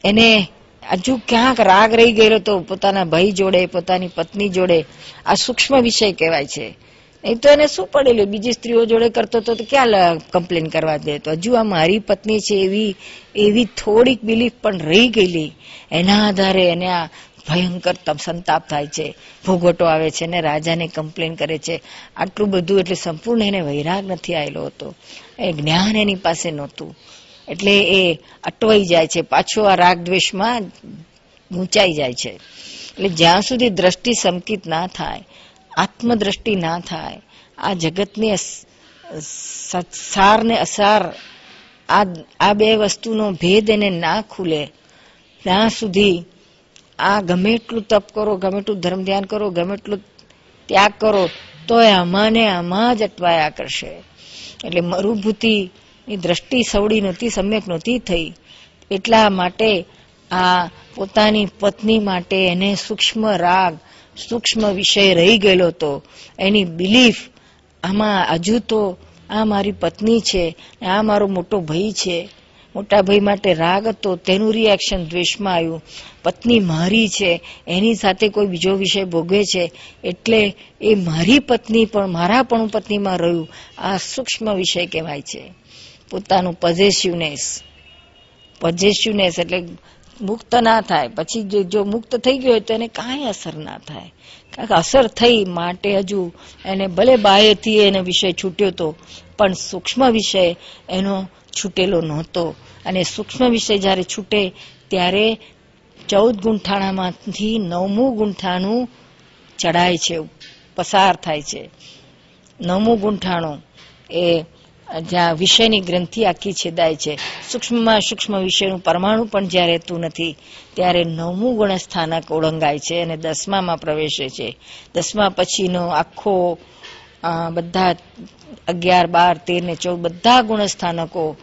એને હજુ ક્યાંક રાગ રહી ગયેલો તો પોતાના ભાઈ જોડે, પોતાની પત્ની જોડે, આ સૂક્ષ્મ વિષય કહેવાય છે. નહીં તો એને શું પડેલું? બીજી સ્ત્રીઓ જોડે કરતો તો ક્યાં કમ્પ્લેન કરવા દે? તો હજુ આ મારી પત્ની છે એવી એવી થોડીક બિલીફ પણ રહી ગયેલી. એના આધારે એને આ ભયંકર સંતાપ થાય છે. ભોગવટો આવે છે ને રાજાને કમ્પ્લેન કરે છે. આટલું બધું એટલે સંપૂર્ણ એને વૈરાગ નથી આવેલો હતો. એ જ્ઞાન એની પાસે નહોતું. એટલે એ અટવાઈ જાય છે. પાછો આ રાગ દ્વેષમાં ગૂંચાઈ જાય છે. એટલે જ્યાં સુધી દ્રષ્ટિ સંકિત ના થાય, આત્મદ્રષ્ટિ ના થાય, આ જગતની સાર ને અસાર, આ આ બે વસ્તુનો ભેદ એને ના ખુલે, ત્યાં સુધી આ ગમે એટલું તપ કરો, ગમે એટલું ધર્મ ધ્યાન કરો, ગમે એટલું ત્યાગ કરો તો એ આમાં આમાં જ અટવાયા કરશે. એટલે મરુભૂતિની દ્રષ્ટિ સવડી નહોતી, સમ્યક નહોતી થઈ. એટલા માટે આ પોતાની પત્ની માટે એને સૂક્ષ્મ રાગ, સૂક્ષ્મ વિષય રહી ગયેલો હતો. એની બિલીફ આમાં હજુ તો આ મારી પત્ની છે, આ મારો મોટો ભાઈ છે. મોટા ભાઈ માટે રાગ હતો, તેનું રિએક્શન દ્વેષમાં આવ્યું. પત્ની મારી છે, એની સાથે કોઈ બીજો વિષય ભોગવે છે, એટલે એ મારી પત્ની પણ, મારા પણ પત્નીમાં રહ્યું. આ સૂક્ષ્મ વિષય કહેવાય છે. પોતાનું પઝેસિવનેસ પઝેસિવનેસ એટલે મુક્ત ના થાય. પછી જો મુક્ત થઈ ગયો હોય તો એને કાંઈ અસર ના થાય. કારણ કે અસર થઈ માટે હજુ એને ભલે બાહ્યથી એનો વિષય છૂટ્યો તો, પણ સૂક્ષ્મ વિષય એનો છૂટેલો નહોતો. અને સૂક્ષ્મ વિષય જ્યારે છૂટે ત્યારે ચૌદ ગુંઠાણામાંથી નવમું ગુંઠાણું ચડાય છે, પસાર થાય છે. નવમું ગુંઠાણું એ જ્યાં વિષયની ગ્રંથિ આખી છેદાય છે. સૂક્ષ્મમાં સૂક્ષ્મ વિષયનું પરમાણુ પણ જ્યાં રહેતું નથી, ત્યારે નવમું ગુણસ્થાનક ઓળંગાય છે અને દસમામાં પ્રવેશે છે. દસમા પછીનો આખો બધા અગિયાર, બાર, તેર ને ચૌદ બધા ગુણસ્થાનકો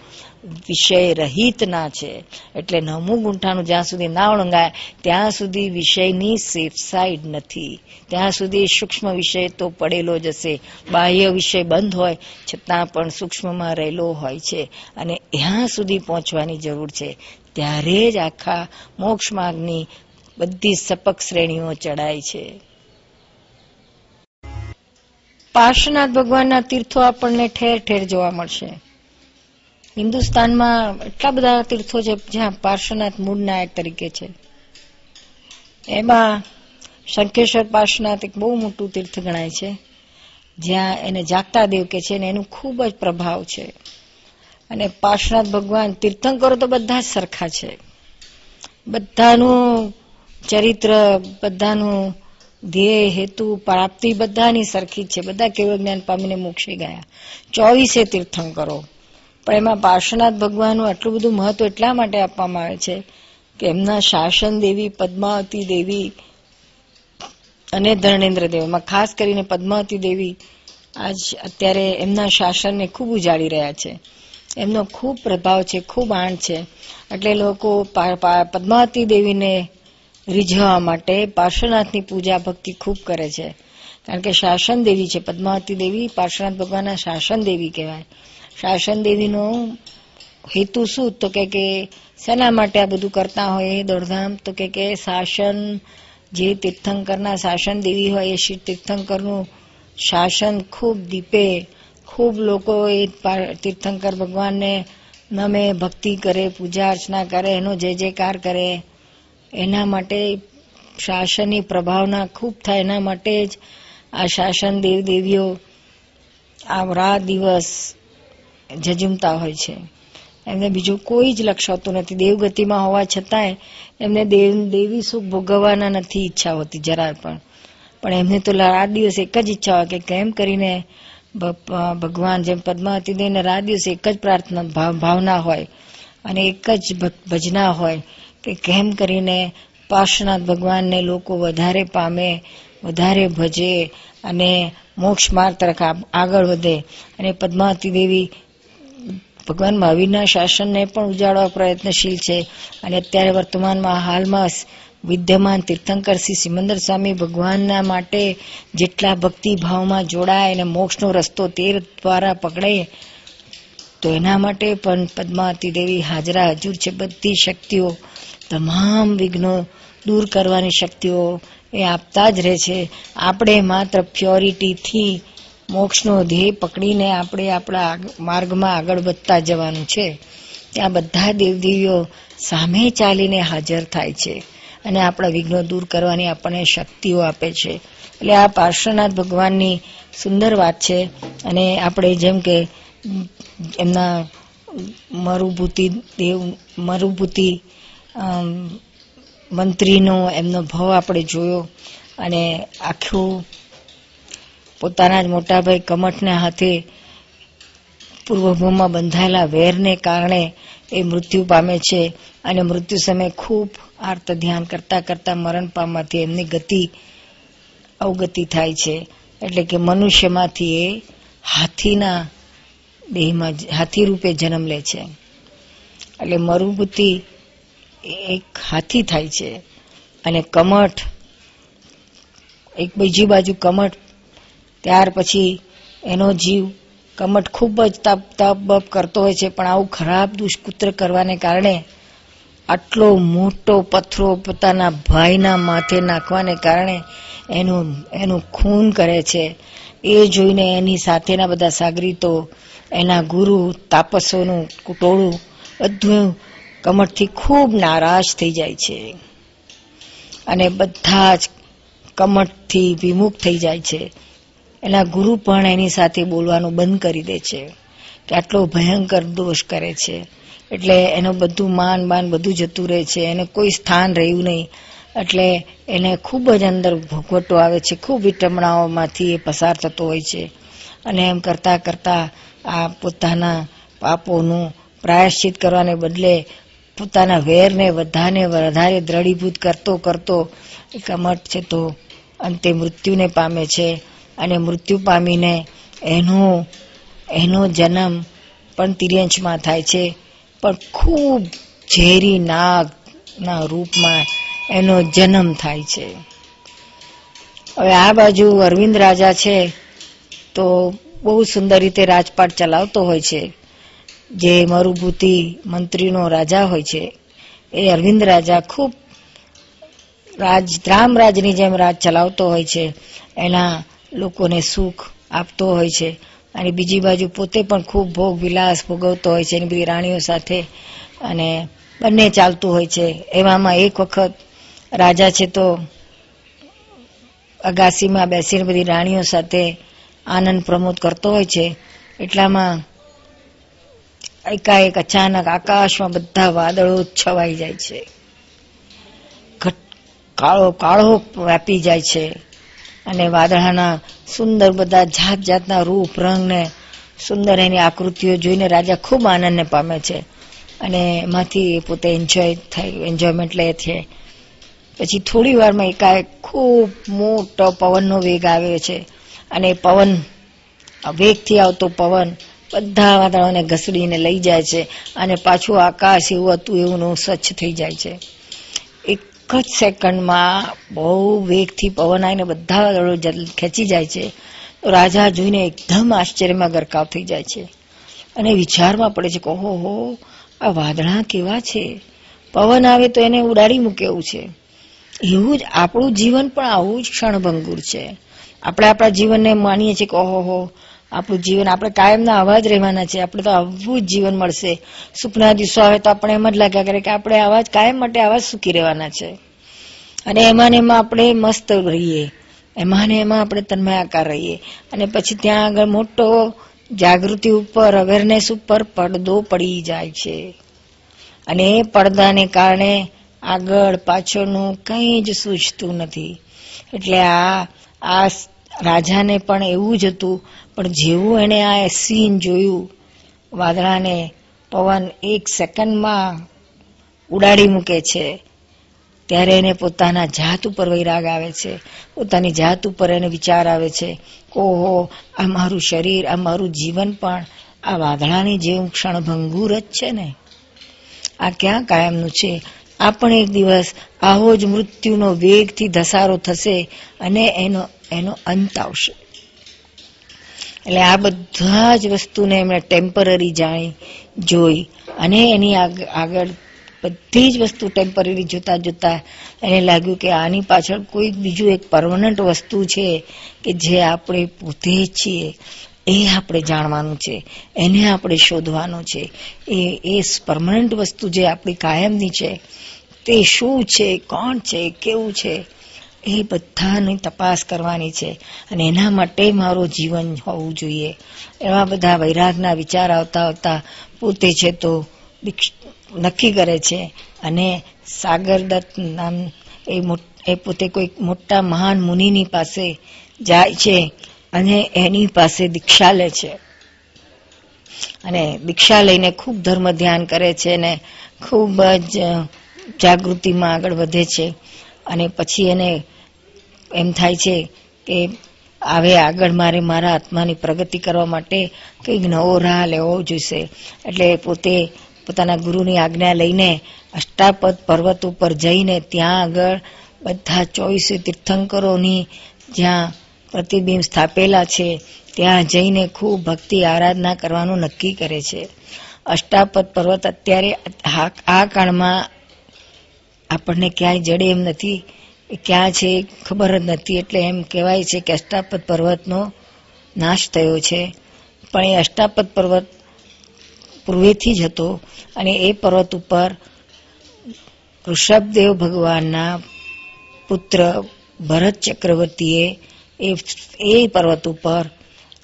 વિષય રહિતના છે. એટલે નવમું ગુંઠાનું જ્યાં સુધી ના ઓળંગાય ત્યાં સુધી વિષયની સેફ સાઈડ નથી. ત્યાં સુધી સૂક્ષ્મ વિષય તો પડેલો જ હશે. બાહ્ય વિષય બંધ હોય, છતાં પણ સૂક્ષ્મમાં રહેલો હોય છે. અને ત્યાં સુધી પહોંચવાની જરૂર છે. ત્યારે જ આખા મોક્ષ માર્ગની બધી સપક શ્રેણીઓ ચડાય છે. પાર્શ્વનાથ ભગવાનના તીર્થો આપણને ઠેર ઠેર જોવા મળશે. હિન્દુસ્તાનમાં એટલા બધા તીર્થો છે જ્યાં પાર્શ્વનાથ મૂળ નાયક તરીકે છે. એમાં શંખેશ્વર પાર્શ્વનાથ એક બહુ મોટું તીર્થ ગણાય છે, જ્યાં એને જાગતા દેવ કે છે ને એનું ખૂબ જ પ્રભાવ છે. અને પાર્શ્વનાથ ભગવાન તીર્થંકરો તો બધા જ સરખા છે. બધાનું ચરિત્ર, બધાનું ધ્યેય, હેતુ, પ્રાપ્તિ બધાની સરખી જ છે. બધા કેવળ જ્ઞાન પામીને મોક્ષી ગયા. ચોવીસે તીર્થંકરો. પણ એમાં પાર્શ્વનાથ ભગવાનનું આટલું બધું મહત્વ એટલા માટે આપવામાં આવે છે કે એમના શાસન દેવી, પદ્માવતી દેવી અને ધર્ણેન્દ્ર દેવ. એમાં ખાસ કરીને પદ્માવતી દેવી આજ અત્યારે એમના શાસનને ખૂબ ઉજાડી રહ્યા છે. એમનો ખૂબ પ્રભાવ છે, ખૂબ આણ છે. એટલે લોકો પદ્માવતી દેવીને રીઝવા માટે પાર્શ્વનાથની પૂજા ભક્તિ ખૂબ કરે છે. કારણ કે શાસન દેવી છે, પદ્માવતી દેવી પાર્શ્વનાથ ભગવાનના શાસન દેવી કહેવાય. શાસન દેવીનો હેતુ શું? તો કે કે શેના માટે આ બધું કરતા હોય દોડધામ? તો કે કે શાસન, જે તીર્થંકરના શાસન દેવી હોય એ શ્રી તીર્થંકરનું શાસન ખૂબ દીપે, ખૂબ લોકો એ તીર્થંકર ભગવાનને નમે, ભક્તિ કરે, પૂજા અર્ચના કરે, એનો જય જયકાર કરે એના માટે શાસનની પ્રભાવના ખૂબ થાય. એના માટે જ આ શાસન દેવ દેવીઓ આ રાત દિવસ જજુમતા હોય છે. એમને બીજું કોઈ જ લક્ષ્ય હોતું નથી. દેવગતિમાં હોવા છતાંય એમને દેવ, દેવી સુખ ભોગવવાના નથી ઈચ્છા હોતી જરાય પણ. પણ એમને તો રાત દિવસ એક જ ઈચ્છા હોય કે કેમ કરીને ભગવાન જેમ પદ્માવતી દેવને રાત દિવસ એક જ પ્રાર્થના ભાવ- ભાવના હોય અને એક જ ભજના હોય કે કેમ કરીને પાર્શ્વનાથ ભગવાનને લોકો વધારે પામે, વધારે ભજે અને મોક્ષ માર્ગ તરફ આગળ વધે. અને પદ્માવતી દેવી ભગવાન મહાવીરના શાસનને પણ ઉજાડવા પ્રયત્નશીલ છે અને અત્યારે વર્તમાનમાં હાલમાં વિદ્યમાન તીર્થંકર શ્રી સિમંદર સ્વામી ભગવાનના માટે જેટલા ભક્તિ ભાવમાં જોડાય અને મોક્ષનો રસ્તો તેર દ્વારા પકડે, તો એના માટે પણ પદ્માવતી દેવી હાજરા હજુર છે બધી શક્તિઓ, તમામ વિઘ્નો દૂર કરવાની શક્તિઓ એ આપતા જ રહે છે. આપણે માત્ર પ્યોરિટીથી મોક્ષનો ધ્યેય પકડીને આપણે આપણા માર્ગમાં આગળ વધતા જવાનું છે. ત્યાં બધા દેવદેવીઓ સામે ચાલીને હાજર થાય છે અને આપણા વિઘ્નો દૂર કરવાની આપણને શક્તિઓ આપે છે. એટલે આ પાર્શ્વનાથ ભગવાનની સુંદર વાત છે અને આપણે જેમ કે એમના મરુભૂતિ દેવ, મરુભૂતિ મંત્રીનો એમનો ભાવ આપણે જોયો અને આખું પોતાના જ મોટાભાઈ કમઠના હાથે પૂર્વભૂમાં બંધાયેલા વેરને કારણે એ મૃત્યુ પામે છે અને મૃત્યુ સમયે ખૂબ આર્ત ધ્યાન કરતા કરતા મરણ પામવાથી એમની ગતિ અવગતિ થાય છે. એટલે કે મનુષ્યમાંથી એ હાથીના દેહમાં હાથી રૂપે જન્મ લે છે. એટલે મરુભૂતિ એક હાથી થાય છે. અને કમઠ, એક બીજી બાજુ કમઠ ત્યાર પછી એનો જીવ કમટ ખૂબ જ તપ તપ બપ કરતો હોય છે, પણ આવું ખરાબ દુષ્કૃત્ય કરવાને કારણે આટલો મોટો પથરો પોતાના ભાઈના માથે નાખવાને કારણે એનું એનું ખૂન કરે છે. એ જોઈને એની સાથેના બધા સાગરીતો એના ગુરુ તાપસોનું ટોળું બધું કમટથી ખૂબ નારાજ થઈ જાય છે. અને બધા જ કમટથી વિમુખ થઈ જાય છે. એના ગુરુ પણ એની સાથે બોલવાનું બંધ કરી દે છે કે આટલો ભયંકર દોષ કરે છે. એટલે એનું બધું માન બાન બધું જતું રહે છે. એને કોઈ સ્થાન રહ્યું નહીં. એટલે એને ખૂબ જ અંદર ભોગવટો આવે છે. ખૂબ વિટમણાઓમાંથી એ પસાર થતો હોય છે. અને એમ કરતાં કરતાં આ પોતાના પાપોનું પ્રાયશ્ચિત કરવાને બદલે પોતાના વેરને વધારે વધારે દ્રઢીભૂત કરતો કરતો કમટ છે તો અંતે મૃત્યુને પામે છે. અને મૃત્યુ પામીને એનો એનો જન્મ પણ તિર્યંશમાં થાય છે. પણ ખૂબ ઝેરી નાગના રૂપમાં એનો જન્મ થાય છે. હવે આ બાજુ અરવિંદ રાજા છે તો બહુ સુંદર રીતે રાજપાટ ચલાવતો હોય છે. જે મરુભૂતિ મંત્રીનો રાજા હોય છે. એ અરવિંદ રાજા ખૂબ રાજ રામરાજની જેમ રાજ ચલાવતો હોય છે. એના લોકોને સુખ આપતો હોય છે. અને બીજી બાજુ પોતે પણ ખૂબ ભોગ વિલાસ ભોગવતો હોય છે એની બધી રાણીઓ સાથે. અને બંને ચાલતું હોય છે. એવામાં એક વખત રાજા છે તો અગાસીમાં બેસીને બધી રાણીઓ સાથે આનંદ પ્રમોદ કરતો હોય છે. એટલામાં એકાએક અચાનક આકાશમાં બધા વાદળો છવાઈ જાય છે. કાળો કાળો વ્યાપી જાય છે. અને વાદળાના સુંદર બધા જાત જાતના રૂપ રંગ ને સુંદર એની આકૃતિઓ જોઈને રાજા ખૂબ આનંદને પામે છે. અને એમાંથી પોતે એન્જોય થાય એન્જોયમેન્ટ લે છે. પછી થોડી વારમાં એકાએક ખૂબ મોટો પવનનો વેગ આવે છે. અને પવન વેગથી આવતો પવન બધા વાદળોને ઘસડીને લઈ જાય છે. અને પાછું આકાશ એવું હતું, એવું સ્વચ્છ થઈ જાય છે. એક જ સેકન્ડમાં બહુ વેગથી પવન આવીને બધા દળો ખેંચી જાય છે. રાજા જોઈને એકદમ આશ્ચર્યમાં ગરકાવ થઈ જાય છે. અને વિચારમાં પડે છે કે ઓહો હો આ વાદળા કેવા છે? પવન આવે તો એને ઉડાડી મૂકે એવું છે. એવું જ આપણું જીવન પણ આવું જ ક્ષણભંગુર છે. આપણે આપણા જીવનને માનીએ છીએ કે ઓહો હો આપણું જીવન, આપણે કાયમના આવા જ રહેવાના છે આપણે તો આવું જ જીવન મળશે. સુખના દિવસો આવે તો આપણે એમ જ લાગ્યા કરે કે આપણે આવા જ કાયમ માટે આવા જ સુખી રહેવાના છે. અને એમાં ને એમાં આપણે મસ્ત રહીએ. એમાં ને એમાં આપણે તન્મયાકાર રહીએ. અને પછી ત્યાં આગળ મોટો જાગૃતિ ઉપર, અવેરનેસ ઉપર પડદો પડી જાય છે. અને એ પડદાને કારણે આગળ પાછળનું કંઈ જ સૂઝતું નથી. એટલે આ આ રાજાને પણ એવું જ હતું. પણ જેવું એણે આ સીન જોયું, વાદળાને પવન એક સેકન્ડમાં ઉડાડી મૂકે છે. ત્યારે એને પોતાના જાત ઉપર વૈરાગ આવે છે. પોતાની જાત ઉપર એને વિચાર આવે છે. ઓહો, આ મારું શરીર, આ મારું જીવન પણ આ વાદળાની જેવું ક્ષણભંગુર જ છે ને? આ ક્યાં કાયમનું છે? આ પણ એક દિવસ આવો જ મૃત્યુનો વેગથી ધસારો થશે અને એનો એનો અંત આવશે. એટલે આ બધા જ વસ્તુને એમણે ટેમ્પરરી જાણી, જોઈ અને એની આગળ બધી જ વસ્તુ ટેમ્પરરી જોતા જોતા એને લાગ્યું કે આની પાછળ કોઈક બીજું એક પરમનન્ટ વસ્તુ છે કે જે આપણે પોતે છીએ. એ આપણે જાણવાનું છે. એને આપણે શોધવાનું છે. એ એ પરમનન્ટ વસ્તુ જે આપણી કાયમની છે તે શું છે, કોણ છે, કેવું છે, એ બધાની તપાસ કરવાની છે. અને એના માટે મારું જીવન હોવું જોઈએ. એવા બધા વૈરાગના વિચાર આવતા આવતા પોતે છે તો નક્કી કરે છે. અને સાગર દત્ત નામ એ એ પોતે કોઈ મોટા મહાન મુનિની પાસે જાય છે અને એની પાસે દીક્ષા લે છે. અને દીક્ષા લઈને ખૂબ ધર્મ ધ્યાન કરે છે અને ખૂબ જ જાગૃતિમાં આગળ વધે છે અને પછી એને એમ થાય છે કે હવે આગળ મારે મારા આત્માની પ્રગતિ કરવા માટે કંઈક નવો રાહ લેવો જોઈશે. એટલે પોતે પોતાના ગુરુની આજ્ઞા લઈને અષ્ટાપદ પર્વત ઉપર જઈને ત્યાં આગળ બધા ચોવીસે તીર્થંકરોની જ્યાં પ્રતિબિંબ સ્થાપેલા છે, ત્યાં જઈને ખૂબ ભક્તિ આરાધના કરવાનું નક્કી કરે છે. અષ્ટાપદ પર્વત અત્યારે આ કાળમાં આપણને ક્યાંય જડે એમ નથી. ક્યાં છે ખબર જ નથી. એટલે એમ કહેવાય છે કે અષ્ટાપદ પર્વતનો નાશ થયો છે. પણ એ અષ્ટાપદ પર્વત પૂર્વેથી જ હતો અને એ પર્વત ઉપર ઋષભદેવ ભગવાનના પુત્ર ભરત ચક્રવર્તીએ એ એ પર્વત ઉપર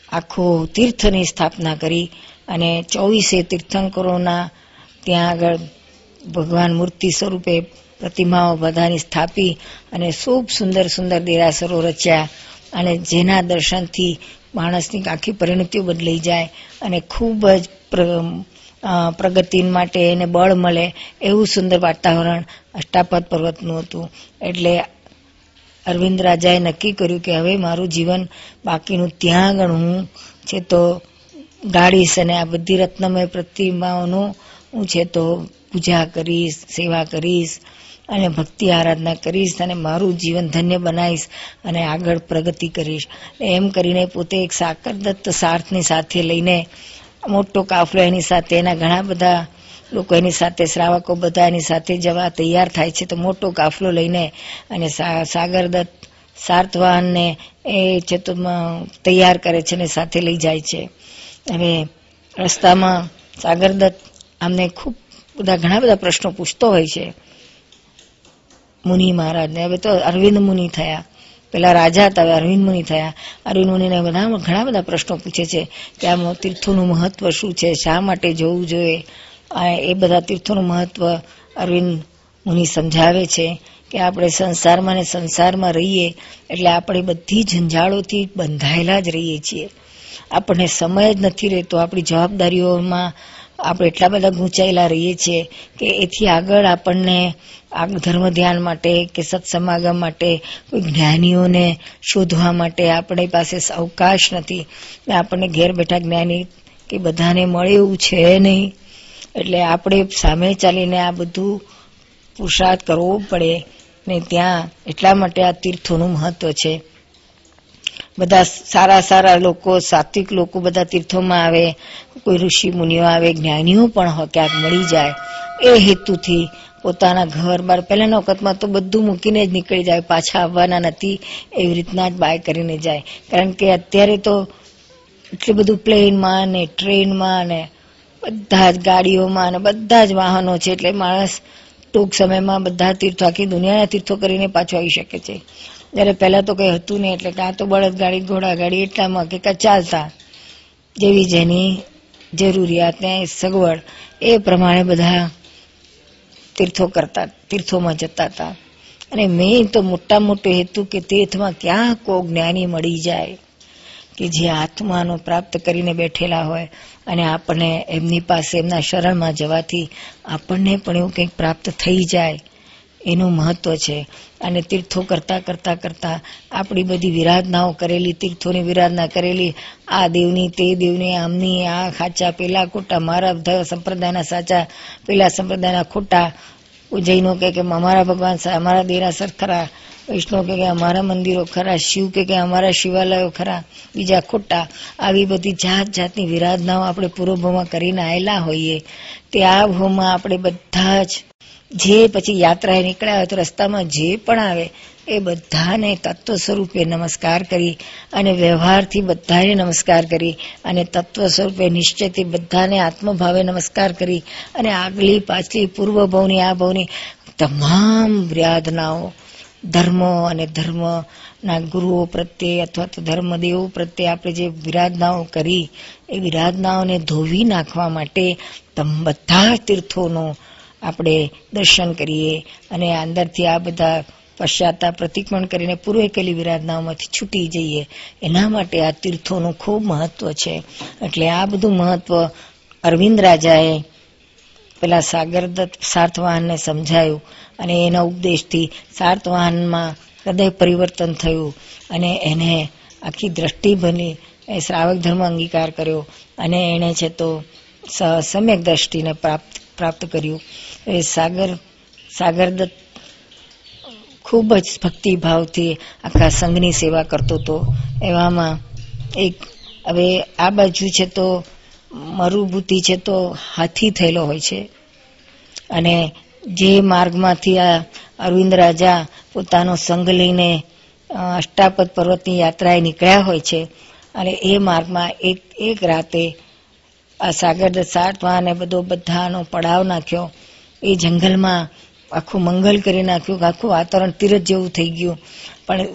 આખો તીર્થની સ્થાપના કરી અને ચોવીસે તીર્થંકરોના ત્યાં આગળ ભગવાન મૂર્તિ સ્વરૂપે પ્રતિમાઓ બધાની સ્થાપી અને ખૂબ સુંદર સુંદર દેરાસરો રચ્યા અને જેના દર્શનથી માણસની આખી પરિણતિઓ બદલાઈ જાય અને ખૂબ જ પ્રગતિ માટે એને બળ મળે એવું સુંદર વાતાવરણ અષ્ટાપદ પર્વતનું હતું. એટલે અરવિંદ રાજાએ નક્કી કર્યું કે હવે મારું જીવન બાકીનું ત્યાં આગળ હું છે તો ગાળીશ અને આ બધી રત્નમય પ્રતિમાઓનું હું છે તો પૂજા કરીશ, સેવા કરીશ અને ભક્તિ આરાધના કરીશ અને મારું જીવન ધન્ય બનાવીશ અને આગળ પ્રગતિ કરીશ. એમ કરીને પોતે એક સાકરદત્ત સાર્થની સાથે લઈને મોટો કાફલો એની સાથે, એના ઘણા બધા લોકો એની સાથે, શ્રાવકો બધા એની સાથે જવા તૈયાર થાય છે. તો મોટો કાફલો લઈને અને સા- સાગરદત્ત સાર્થવાહનને એ ચતુર્માં, તૈયાર કરે છે અને સાથે લઈ જાય છે. હવે રસ્તામાં સાગરદત્ત અમને ખૂબ બધા ઘણા બધા પ્રશ્નો પૂછતો હોય છે. મુનિ મહારાજને. હવે તો અરવિંદ મુનિ થયા. પેલા રાજા હતા, હવે અરવિંદ મુનિ થયા. અરવિંદ મુનિને બધા ઘણા બધા પ્રશ્નો પૂછે છે કે આ તીર્થોનું મહત્વ શું છે? શા માટે જોવું જોઈએ? આ એ બધા તીર્થોનું મહત્વ અરવિંદ મુનિ સમજાવે છે કે આપણે સંસારમાં ને સંસારમાં રહીએ એટલે આપણે બધી ઝંઝાળોથી બંધાયેલા જ રહીએ છીએ. આપણને સમય જ નથી રહેતો. આપણી જવાબદારીઓમાં આપણે એટલા બધા ગૂંચાયેલા રહીએ છીએ કે એથી આગળ આપણને ધર્મ ધ્યાન માટે કે સત્સમાગમ માટે, કોઈ જ્ઞાનીઓને શોધવા માટે આપણી પાસે અવકાશ નથી. આપણને ઘેર બેઠા જ્ઞાની કે બધાને મળે એવું છે નહીં. એટલે આપણે સામે ચાલીને આ બધું પુરુષાર્થ કરવો પડે ને ત્યાં એટલા માટે આ તીર્થોનું મહત્વ છે. બધા સારા સારા લોકો, સાત્વિક લોકો બધા તીર્થોમાં આવે, કોઈ ઋષિ મુનિઓ આવે, જ્ઞાનીઓ પણ ક્યાંક મળી જાય. એ હેતુથી પોતાના ઘર બાર પહેલાના વખતમાં તો બધું મૂકીને જ નીકળી જાય, પાછા આવવાના નથી, એવી રીતના જ બાય કરીને જાય. કારણ કે અત્યારે તો એટલું બધું પ્લેનમાં ને ટ્રેનમાં ને બધા જ ગાડીઓમાં ને બધા જ વાહનો છે, એટલે માણસ ટૂંક સમયમાં બધા તીર્થો, આખી દુનિયાના તીર્થો કરીને પાછો આવી શકે છે. જ્યારે પહેલાં તો કંઈ હતું નહીં, એટલે કાં તો બળદ ગાડી, ઘોડા ગાડી, એટલામાં કે કાં ચાલતા. જેવી જેની જરૂરિયાત ને સગવડ, એ પ્રમાણે બધા તીર્થો કરતા, તીર્થોમાં જતા હતા. અને મેં તો મોટા મોટો હેતુ કે તીર્થમાં ક્યાં કો જ્ઞાની મળી જાય કે જે આત્માનો પ્રાપ્ત કરીને બેઠેલા હોય અને આપણને એમની પાસે એમના શરણમાં જવાથી આપણને પણ એવું કંઈક પ્રાપ્ત થઈ જાય. એનું મહત્વ છે. અને તીર્થો કરતા કરતા કરતા આપણી બધી વિરાધનાઓ કરેલી, તીર્થોની વિરાધના કરેલી, આ દેવની, તે દેવની, આમની, આ ખાચા, પેલા ખોટા, મારા સંપ્રદાયના સાચા, પેલા સંપ્રદાયના ખોટા જૈનો કે કે અમારા ભગવાન અમારા દેરાસર ખરા, વૈષ્ણવ કે અમારા મંદિરો ખરા, શિવ કે અમારા શિવાલયો ખરા, બીજા ખોટા, આવી બધી જાત જાતની વિરાધનાઓ આપણે પૂર્વભોમાં કરીને આવેલા હોઈએ. તે આ ભોમાં આપણે બધા જ જે પછી યાત્રાએ નીકળ્યા હોય તો રસ્તામાં જે પણ આવે, એ બધાને તત્વ સ્વરૂપે નમસ્કાર કરી અને વ્યવહારથી બધાને નમસ્કાર કરી અને તત્વ સ્વરૂપે નિશ્ચયથી બધાને આત્મભાવે નમસ્કાર કરી અને આગલી પાછલી પૂર્વ ભવની, આ ભવની તમામ વ્યાધનાઓ, ધર્મ અને ધર્મના ગુરુઓ પ્રત્યે અથવા તો ધર્મદેવો પ્રત્યે આપણે જે વિરાધનાઓ કરી, એ વિરાધનાઓને ધોવી નાખવા માટે બધા તીર્થોનો આપણે દર્શન કરીએ અને અંદરથી આ બધા પશ્ચાતાપ પ્રતિક્રમણ કરીને પૂર્વે કરેલી વિરાધનાઓમાંથી છૂટી જઈએ. એના માટે આ તીર્થોનું ખૂબ મહત્વ છે. એટલે આ બધું મહત્વ અરવિંદ રાજાએ પેલા સાગરદત્ત સાર્થવાહનને સમજાયું અને એના ઉપદેશથી સાર્થવાહનમાં હૃદય પરિવર્તન થયું અને એને આખી દ્રષ્ટિ બની. એ શ્રાવક ધર્મ અંગીકાર કર્યો અને એણે છે તો સમ્યક દ્રષ્ટિને પ્રાપ્ત પ્રાપ્ત કર્યું. એ સાગર સાગરદત્ત ખૂબ જ ભક્તિભાવથી આખા સંઘની સેવા કરતો હતો. એવામાં એક, હવે આ બાજુ છે તો મરુભૂતિ છે તો હાથી થયેલો હોય છે. અને જે માર્ગમાંથી આ અરવિંદ રાજા પોતાનો સંઘ લઈને અષ્ટાપદ પર્વતની યાત્રાએ નીકળ્યા હોય છે, અને એ માર્ગમાં એક એક રાતે આ સાગર સાતવા અને બધો બધાનો પડાવ નાખ્યો. એ જંગલમાં આખું મંગલ કરી નાખ્યું આખું વાતાવરણ તીરથ જેવું થઈ ગયું. પણ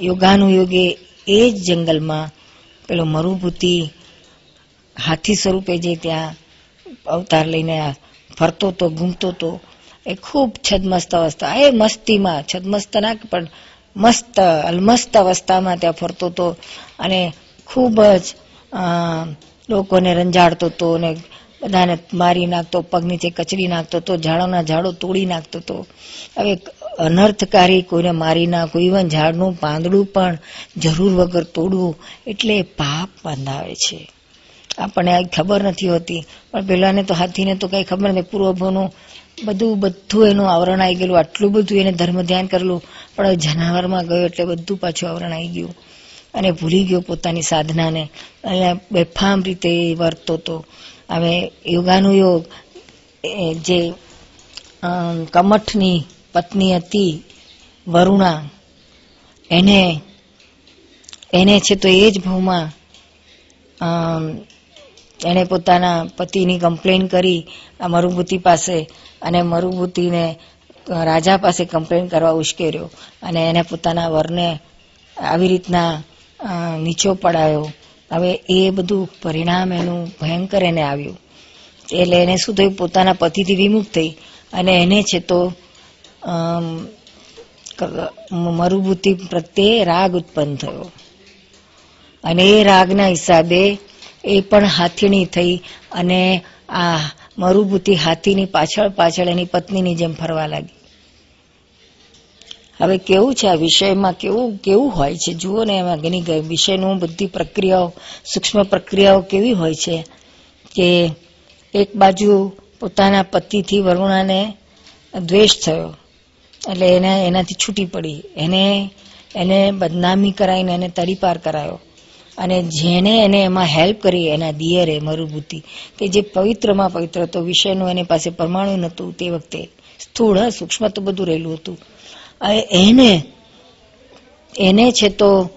યોગાનુયોગે એ જ જંગલમાં પેલો મરુભૂતિ હાથી સ્વરૂપે જે ત્યાં અવતાર લઈને ફરતો તો, ઘૂમતો તો, એ ખૂબ છદમસ્ત અવસ્થા. એ મસ્તીમાં છદમસ્ત ના પણ મસ્ત, અલમસ્ત અવસ્થામાં ત્યાં ફરતો હતો અને ખૂબ જ લોકોને રંજાડતો હતો અને બધાને મારી નાખતો, પગ નીચે કચડી નાખતો હતો ઝાડોના ઝાડો તોડી નાખતો હતો હવે અનર્થકારી કોઈને મારી નાખવું ઇવન ઝાડનું પાંદડું પણ જરૂર વગર તોડવું, એટલે પાપ બંધાવે છે. આપણને ખબર નથી હોતી, પણ પેલાને તો હાથીને તો કઈ ખબર નથી, પૂર્વભોનું બધું બધું એનું આવરણ આવી ગયેલું, આટલું બધું એને ધર્મ ધ્યાન કરેલું, પણ જાનવરમાં ગયો એટલે બધું પાછું આવરણ આવી ગયું. અને ભૂલી ગયો પોતાની સાધનાને. અહીંયા બેફામ રીતે વર્તો હતો હવે યોગાનુયોગ જે કમઠની પત્ની હતી, વરુણા, એને એને છે તો એ જ ભાવમાં એણે પોતાના પતિની કમ્પ્લેન કરી, આ મરુભૂતિ પાસે, અને મરુભૂતિને રાજા પાસે કમ્પ્લેન કરવા ઉશ્કેર્યો, અને એને પોતાના વરને આવી રીતના નીચો પડાયો. હવે એ બધું પરિણામ એનું ભયંકર એને આવ્યું. એટલે એને શું થયું? પોતાના પતિથી વિમુખ થઈ અને એને છે તો મરુભૂતિ પ્રત્યે રાગ ઉત્પન્ન થયો. અને એ રાગના હિસાબે એ પણ હાથીણી થઈ અને આ મરુભૂતિ હાથીની પાછળ પાછળ એની પત્નીની જેમ ફરવા લાગી. હવે કેવું છે આ વિષયમાં? કેવું કેવું હોય છે? જુઓ ને એમાં ઘણી વિષયનું બધી પ્રક્રિયાઓ, સૂક્ષ્મ પ્રક્રિયાઓ કેવી હોય છે કે એક બાજુ પોતાના પતિથી વરુણાને દ્વેષ થયો. એટલે એને એનાથી છૂટી પડી. એને એને બદનામી કરાવીને એને તડીપાર કરાયો. અને જેને એને એમાં હેલ્પ કરી, એના દિયરે મરુભૂતિ. કે જે પવિત્રમાં પવિત્ર હતો, વિષયનું એની પાસે પરમાણુ નહોતું તે વખતે. સ્થૂળ, સૂક્ષ્મ તો બધું રહેલું હતું. એને એને છે તો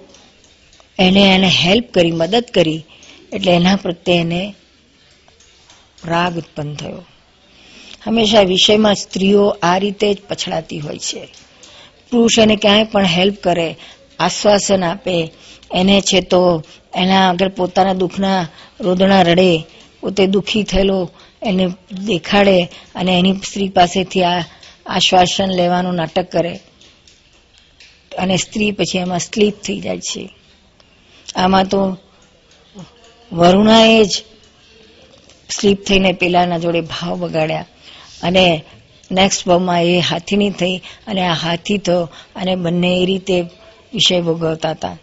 એને એને હેલ્પ કરી, મદદ કરી, એટલે એના પ્રત્યે એને રાગ ઉત્પન્ન થયો. હંમેશા વિષયમાં સ્ત્રીઓ આ રીતે જ પછડાતી હોય છે. પુરુષ એને ક્યાંય પણ હેલ્પ કરે, આશ્વાસન આપે, એને છે તો એના આગળ પોતાના દુઃખના રોદણા રડે, પોતે દુઃખી થયેલો, એને દેખાડે અને એની સ્ત્રી પાસેથી આ આશ્વાસન લેવાનું નાટક કરે. અને સ્ત્રી પછી એમાં સ્લીપ થઈ જાય છે. આમાં તો વરુણાએ જ સ્લીપ થઈને પેલાના જોડે ભાવ બગાડ્યા. અને નેક્સ્ટ ભાવમાં એ હાથીની થઈ અને આ હાથી થયો અને બંને એ રીતે વિષય ભોગવતા હતા.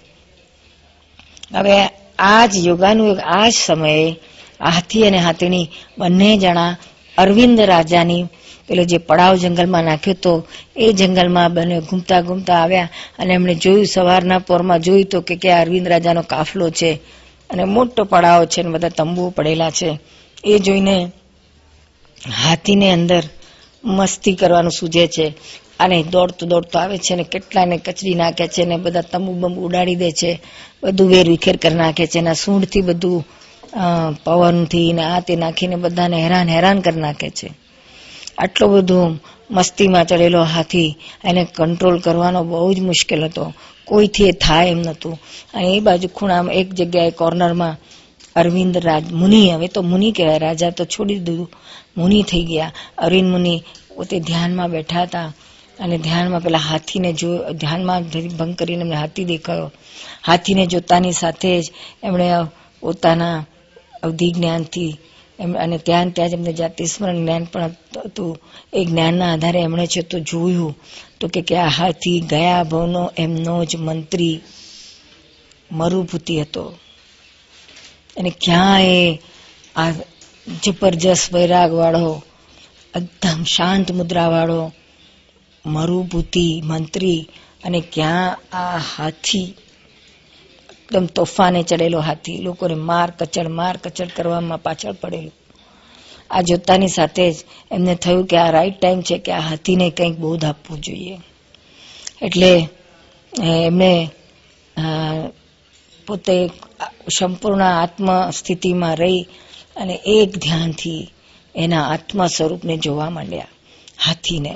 હવે આ જ યોગાનું આ જ સમયે હાથી અને હાથીની બંને જણા અરવિંદ રાજાની પેલો જે પડાવ જંગલમાં નાખ્યો તો એ જંગલમાં બને ઘૂમતા ઘૂમતા આવ્યા અને એમણે જોયું સવારના પોરમાં જોયું તો કે અરવિંદ રાજાનો કાફલો છે અને મોટો પડાવ છે અને બધા તંબુ પડેલા છે. એ જોઈને હાથીને અંદર મસ્તી કરવાનું સૂજે છે અને દોડતો દોડતો આવે છે ને કેટલાને કચડી નાખે છે ને બધા તંબુ બંબુ ઉડાડી દે છે, બધું વેર વિખેર કરી નાખે છે એના સૂંઢથી બધું પવનથી ને આ તે નાખીને બધાને હેરાન હેરાન કરી નાખે છે. આટલો બધું મસ્તીમાં ચડેલો હાથી એને કંટ્રોલ કરવાનો બહુ જ મુશ્કેલ હતો. કોઈથી એ થાય એમ નહોતું. અને એ બાજુ ખૂણામાં એક જગ્યાએ કોર્નરમાં અરવિંદ રાજ મુનિ, હવે તો મુનિ કહેવાય, રાજા તો છોડી દીધું. મુનિ થઈ ગયા. અરવિંદ મુનિ પોતે ધ્યાનમાં બેઠા હતા અને ધ્યાનમાં પેલા હાથીને જો, ધ્યાનમાં ભંગ કરીને એમને હાથી દેખાયો. હાથીને જોતાની સાથે જ એમણે પોતાના અવધિ જ્ઞાનથી અને ત્યાં ત્યાં જ એમને જાતિ સ્મરણ જ્ઞાન પણ હતું. એ જ્ઞાનના આધારે એમણે છે તો જોયું તો કે આ હાથી ગયા ભવનો એમનો જ મંત્રી મરુભૂતિ હતો. અને ક્યાં એ આ જબરજસ્ત વૈરાગ વાળો એકદમ શાંત મુદ્રા વાળો મરુભૂતિ મંત્રી અને ક્યાં આ હાથી એકદમ તોફાને ચડેલો હાથી. લોકોને માર, કચડ માર, કચડ કરવામાં પાછળ પડેલું. આ જોતાની સાથે જ એમને થયું કે આ રાઈટ ટાઈમ છે કે આ હાથીને કંઈક બોધ આપવું જોઈએ. એટલે એમણે પોતે સંપૂર્ણ આત્મ સ્થિતિમાં રહી અને એક ધ્યાનથી એના આત્મા સ્વરૂપને જોવા માંડ્યા, હાથીને.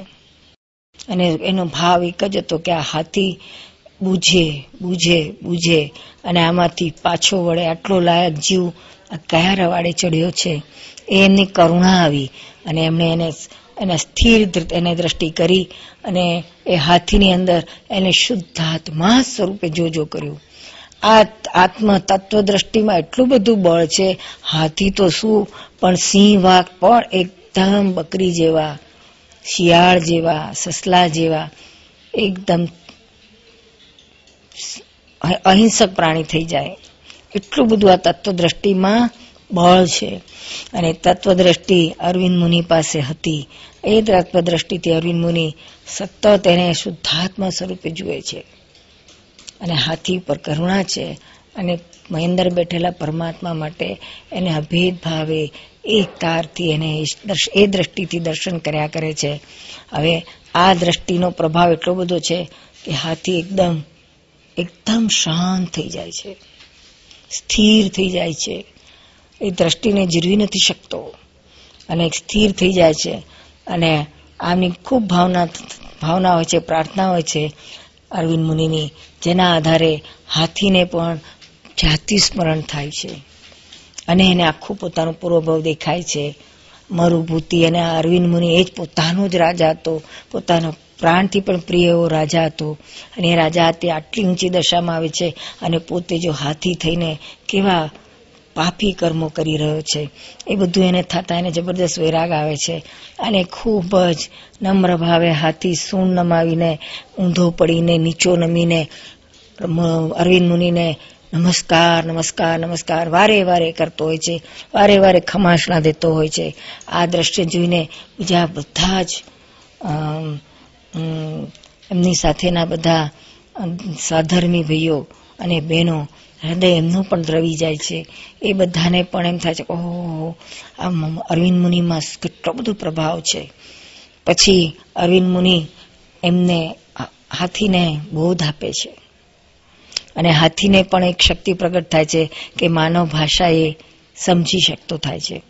અને એનો ભાવ એક જ હતો કે આ હાથી બુજે બુજે બુજે. અને આમાંથી પાછો વળે આટલો લાયક જીવ આ કયા રવાડે ચડ્યો છે? એ એમની કરુણા આવી અને એમણે એને એને સ્થિર એને દ્રષ્ટિ કરી અને એ હાથીની અંદર એને શુદ્ધ આત્મા સ્વરૂપે જોજો કર્યું. આ આત્મ તત્વ દ્રષ્ટિમાં એટલું બધું બળ છે, હાથી તો શું? પણ સિંહ વાઘ પણ એકદમ બકરી જેવા, શિયાળ જેવા, સસલા જેવા, એકદમ અહિંસક પ્રાણી થઈ જાય. એટલું બધું આ તત્વદ્રષ્ટિમાં બળ છે. અને તત્વદ્રષ્ટિ અરવિંદ મુનિ પાસે હતી. એ તત્વદ્રષ્ટિથી અરવિંદ મુનિ સતત એને શુદ્ધાત્મા સ્વરૂપે જુએ છે. અને હાથી ઉપર કરુણા છે. અને મહેન્દર બેઠેલા પરમાત્મા માટે એને અભેદ ભાવે એક તારથી એને એ દ્રષ્ટિથી દર્શન કર્યા કરે છે. હવે આ દ્રષ્ટિનો પ્રભાવ એટલો બધો છે કે હાથી એકદમ એકદમ શાંત થઈ જાય છે. સ્થિર થઈ જાય છે. એ દ્રષ્ટિને જીરવી નથી શકતો. અને એક સ્થિર થઈ જાય છે. અને આમની ખૂબ ભાવના ભાવના હોય છે, પ્રાર્થના હોય છે, અરવિંદ મુનિની, જેના આધારે હાથીને પણ જાતિ સ્મરણ થાય છે. અને એને આખું પોતાનું પૂર્વભાવ દેખાય છે. મરુભૂતિ અને અરવિંદ મુનિ એ જ પોતાનો જ રાજા હતો. પોતાનો પ્રાણથી પણ પ્રિય એવો રાજા હતો. અને એ રાજા તે આટલી ઊંચી દશામાં આવે છે અને પોતે જો હાથી થઈને કેવા પાપી કર્મો કરી રહ્યો છે. એ બધું એને થતા એને જબરદસ્ત વૈરાગ આવે છે. અને ખૂબ જ નમ્ર ભાવે હાથી સૂણ નમાવીને, ઊંધો પડીને, નીચો નમીને અરવિંદ મુનિને નમસ્કાર નમસ્કાર નમસ્કાર, વારે વારે કરતો હોય છે. વારે વારે ખમાસણા દેતો હોય છે. આ દ્રશ્ય જોઈને બીજા બધા જ એમની સાથેના બધા સાધર્મી ભાઈઓ અને બહેનો, હૃદય એમનું પણ દ્રવી જાય છે. એ બધાને પણ એમ થાય છે ઓહો આ અરવિંદ મુનિમાં કેટલો બધો પ્રભાવ છે. પછી અરવિંદ મુનિ એમને હાથીને બોધ આપે છે. અને હાથીને પણ એક શક્તિ પ્રગટ થાય છે કે માનવ ભાષા એ સમજી શકતો થાય છે.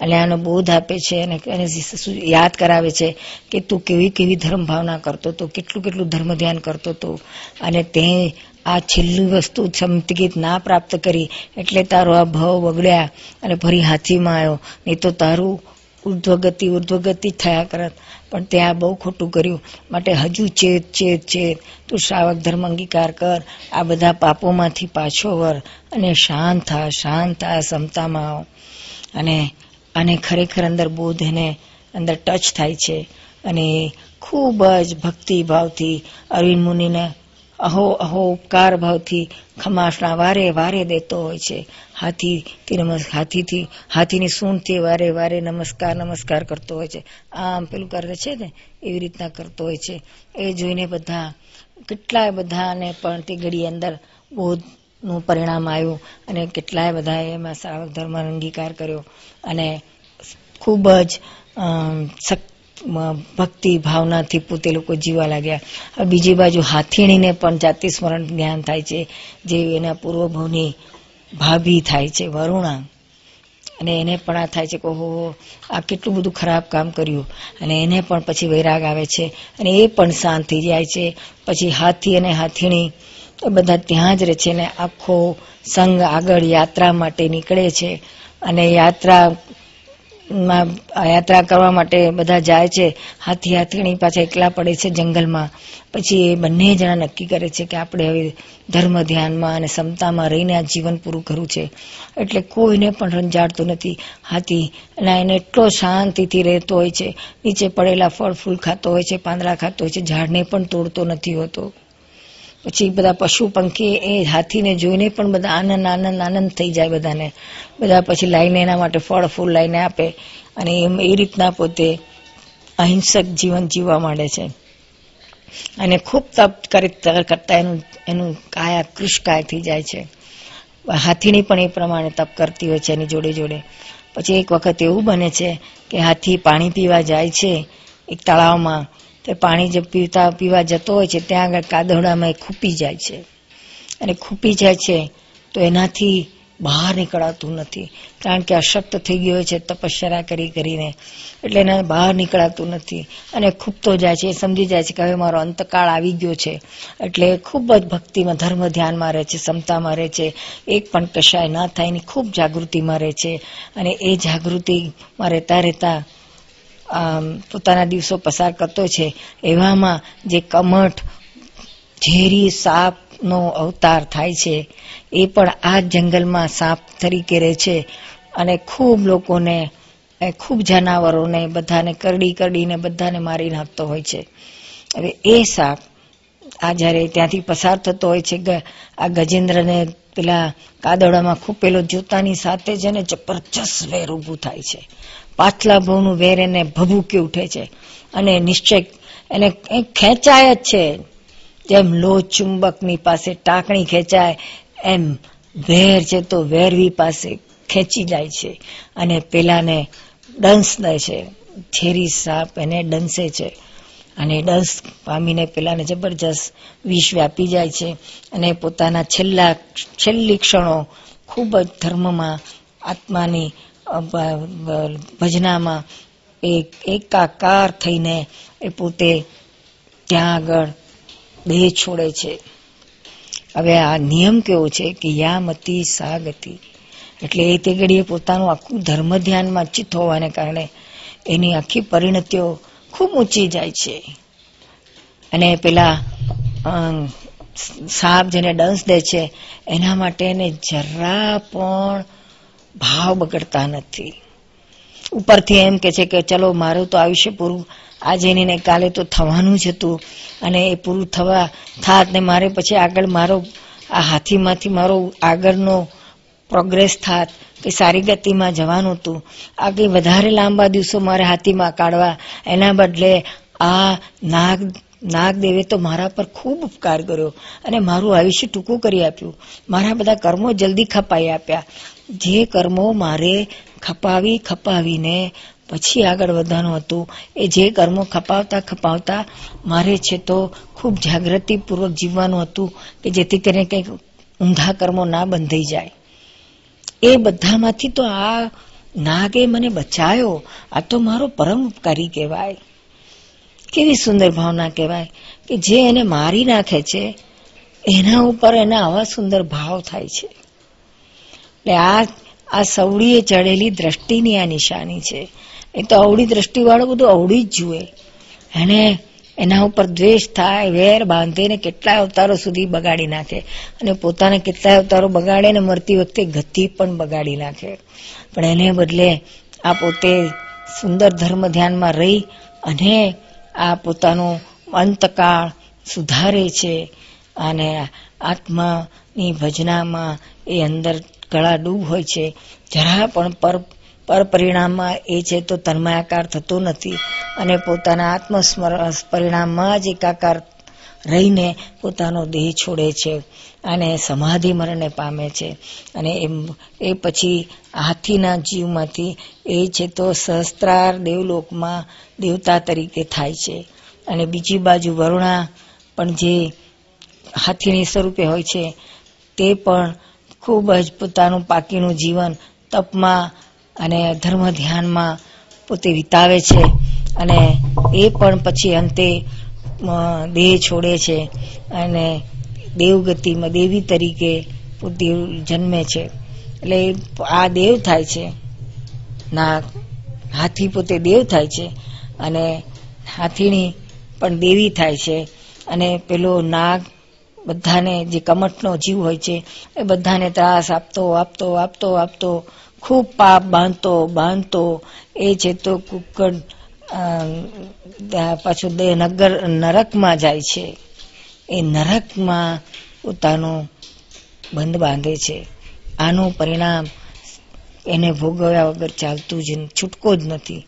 અને આનો બોધ આપે છે અને યાદ કરાવે છે કે તું કેવી કેવી ધર્મ ભાવના કરતો હતો, કેટલું કેટલું ધર્મ ધ્યાન કરતો હતો અને તે આ છેલ્લી વસ્તુ સમતગીત ના પ્રાપ્ત કરી એટલે તારો આ ભાવ બગડ્યા અને ફરી હાથીમાં આવ્યો. નહીં તો તારું ઉર્ધ્વગતિ ઉર્ધ્વગતિ થયા કરત. પણ તે આ બહુ ખોટું કર્યું. માટે હજુ ચેત ચેત ચેત. તું શ્રાવક ધર્મ અંગીકાર કર. આ બધા પાપોમાંથી પાછો વર. અને શાંત થા શાંત થા સમતામાં આવ. અને અને ખરેખર અંદર બોધ એને અંદર ટચ થાય છે. અને ખૂબ જ ભક્તિભાવથી અરવિંદ મુનિને અહો અહો ઉપકાર ભાવથી ખમાસણા વારે વારે દેતો હોય છે. હાથી હાથીથી, હાથીની સૂંઢથી વારે વારે નમસ્કાર નમસ્કાર કરતો હોય છે. આમ પેલું કરે છે ને, એવી રીતના કરતો હોય છે. એ જોઈને બધા, કેટલાય બધાને પણ તે ઘડી અંદર બોધ નું પરિણામ આવ્યું અને કેટલાય બધા એમાં શ્રાવક ધર્મ અંગીકાર કર્યો અને ખૂબ જ ભક્તિ ભાવનાથી પોતે લોકો જીવા લાગ્યા. બીજી બાજુ હાથીણીને પણ જાતિ સ્મરણ જ્ઞાન થાય છે, જે એના પૂર્વભવની ભાભી થાય છે, વરુણા. અને એને પણ આ થાય છે કે ઓહો આ કેટલું બધું ખરાબ કામ કર્યું. અને એને પણ પછી વૈરાગ આવે છે. અને એ પણ શાંત થઈ જાય છે. પછી હાથી અને હાથીણી બધા ત્યાં જ રહે છે ને આખો સંઘ આગળ યાત્રા માટે નીકળે છે અને યાત્રા યાત્રા કરવા માટે બધા જાય છે. હાથી, હાથીની પાછા એકલા પડે છે જંગલમાં. પછી એ બંને જણા નક્કી કરે છે કે આપણે હવે ધર્મ ધ્યાનમાં અને ક્ષમતામાં રહીને આ જીવન પૂરું કરવું છે. એટલે કોઈને પણ રંજાડતું નથી. હાથી અને એને એટલો શાંતિથી રહેતો હોય છે. નીચે પડેલા ફળ, ફૂલ ખાતો હોય છે, પાંદડા ખાતો હોય છે, ઝાડને પણ તોડતો નથી હોતો. પછી બધા પશુ પંખી એ હાથીને જોઈને પણ બધા આનંદ આનંદ આનંદ થઈ જાય બધાને. બધા પછી લાઈને એના માટે ફળ, ફૂલ લાઈને આપે અને એમ એ રીતના પોતે અહિંસક જીવન જીવવા માંડે છે. અને ખૂબ તપ કરતા એનું એનું કાયા કૃષકાય થઈ જાય છે. હાથીની પણ એ પ્રમાણે તપ કરતી હોય છે એની જોડે જોડે. પછી એક વખત એવું બને છે કે હાથી પાણી પીવા જાય છે એક તળાવમાં તે પાણી જે પીતા પીવા જતો હોય છે, ત્યાં આગળ કાદવડામાં એ ખૂપી જાય છે. અને ખૂપી જાય છે તો એનાથી બહાર નીકળાતું નથી. કારણ કે અશક્ત થઈ ગયો છે, તપશ્ચર્યા કરી કરીને. એટલે એને બહાર નીકળાતું નથી. અને ખૂબતો જાય છે, એ સમજી જાય છે કે હવે મારો અંતકાળ આવી ગયો છે. એટલે ખૂબ જ ભક્તિમાં, ધર્મ ધ્યાનમાં રહે છે, ક્ષમતામાં રહે છે. એક પણ કશાય ના થાય એની ખૂબ જાગૃતિમાં રહે છે. અને એ જાગૃતિમાં રહેતા રહેતા પોતાના દિવસો પસાર કરતો છે. એવામાં જે કમઠ, ઝેરી સાપનો અવતાર થાય છે, એ પણ આ જંગલમાં સાપ તરીકે રહે છે. અને ખૂબ લોકોને ખૂબ જનાવરોને બધાને કરડી કરડીને બધાને મારી નાખતો હોય છે. હવે એ સાપ આ જ્યારે ત્યાંથી પસાર થતો હોય છે આ ગજેન્દ્રને પેલા કાદડામાં ખૂપેલો જોતાની સાથે જ એને જબરજસ્ત વેર ઊભું થાય છે. પાછલા ભાવનું વેર એને ભભૂકી ઉઠે છે. અને નિશ્ચય એને ખેંચાય જ છે. જેમ લો ચુંબકની પાસે ટાંકણી ખેંચાય, એમ વેર છે તો વેરવી પાસે ખેંચી જાય છે. અને પેલાને ડંસ દે છે. ઝેરી સાપ એને ડંસે છે. અને ડંસ પામીને પેલાને જબરજસ્ત વિષ વ્યાપી જાય છે. અને પોતાના છેલ્લા, છેલ્લી ક્ષણો ખૂબ જ ધર્મમાં આત્માની ભજનામાં એક, એકાકાર થઈને એ પોતે ત્યાં આગળ દેહ છોડે છે. હવે આ નિયમ કેવો છે કે યામતી સાગતી. એટલે એ તે ઘડીએ પોતાનું આખું ધર્મ ધ્યાનમાં ચિત્ત હોવાને કારણે એની આખી પરિણતિઓ ખૂબ ઊંચી જાય છે. અને પેલા સાપ જેને ડંસ દે છે, એના માટે એને જરા પણ ભાવ બગડતા નથી. ઉપરથી એમ કે છે કે ચલો, મારું તો આયુષ્ય પૂરું. આજે ને કાલે તો થવાનું જ હતું અને એ પૂરું થવા થાત ને મારે પછી આગળ મારો, આ હાથીમાંથી મારો આગળનો પ્રોગ્રેસ થાત કે સારી ગતિમાં જવાનું હતું. આગળ વધારે લાંબા દિવસો મારે હાથીમાં કાઢવા. એના બદલે આ નાગ, નાગદેવે તો મારા પર ખૂબ ઉપકાર કર્યો અને મારું આયુષ્ય ટૂંકું કરી આપ્યું. મારા બધા કર્મો જલ્દી ખપાઈ આપ્યા. જે કર્મો મારે ખપાવી ખપાવીને પછી આગળ વધવાનું હતું, એ જે કર્મો ખપાવતા ખપાવતા મારે છે તો ખૂબ જાગૃતિપૂર્વક જીવવાનું હતું કે જેથી કરીને કંઈક ઊંધા કર્મો ના બંધાઈ જાય. એ બધામાંથી તો આ નાગે મને બચાયો, આ તો મારો પરમ ઉપકારી કહેવાય. કેવી સુંદર ભાવના કહેવાય કે જે એને મારી નાખે છે, એના ઉપર એના આવા સુંદર ભાવ થાય છે. એટલે આ આ સવડીએ ચડેલી દ્રષ્ટિની આ નિશાની છે. એ તો અવળી દ્રષ્ટિવાળો બધું અવળી જ જુએ. એને એના ઉપર દ્વેષ થાય, વેર બાંધીને કેટલાય અવતારો સુધી બગાડી નાખે. અને પોતાના કેટલાય અવતારો બગાડે ને મરતી વખતે ગતિ પણ બગાડી નાખે. પણ એને બદલે આ પોતે સુંદર ધર્મ ધ્યાનમાં રહી અને આ પોતાનો અંતકાળ સુધારે છે. અને આત્માની ભજનામાં એ અંદર ગળા ડૂબ હોય છે. જરા પણ પર પર પરિણામમાં એ છે તો તન્માયાકાર થતો નથી અને પોતાના આત્મસ્મરણ પરિણામમાં જ એકાકાર રહીને પોતાનો દેહ છોડે છે અને સમાધિ મરણને પામે છે. અને એમ, એ પછી હાથીના જીવમાંથી એ છે તો સહસ્ત્રાર દેવલોકમાં દેવતા તરીકે થાય છે. અને બીજી બાજુ વરુણા પણ જે હાથીની સ્વરૂપે હોય છે, તે પણ ખૂબ જ પોતાનું પાકીનું જીવન તપમાં અને ધર્મ ધ્યાનમાં પોતે વિતાવે છે અને એ પણ પછી અંતે દેહ છોડે છે અને દેવગતિમાં, દેવી તરીકે પોતે જન્મે છે. એટલે આ દેવ થાય છે. ના, હાથી પોતે દેવ થાય છે અને હાથીણી પણ દેવી થાય છે. અને પેલો નાગ બધાને જે કમટનો જીવ હોય છે, એ બધાને ત્રાસ આપતો આપતો આપતો આપતો, ખૂબ પાપ બાંધતો બાંધતો. એ છે તો કુકડ પાછું નગર, નરકમાં જાય છે. એ નરકમાં પોતાનો બંધ બાંધે છે. આનું પરિણામ એને ભોગવ્યા વગર ચાલતું જ છૂટકો જ નથી.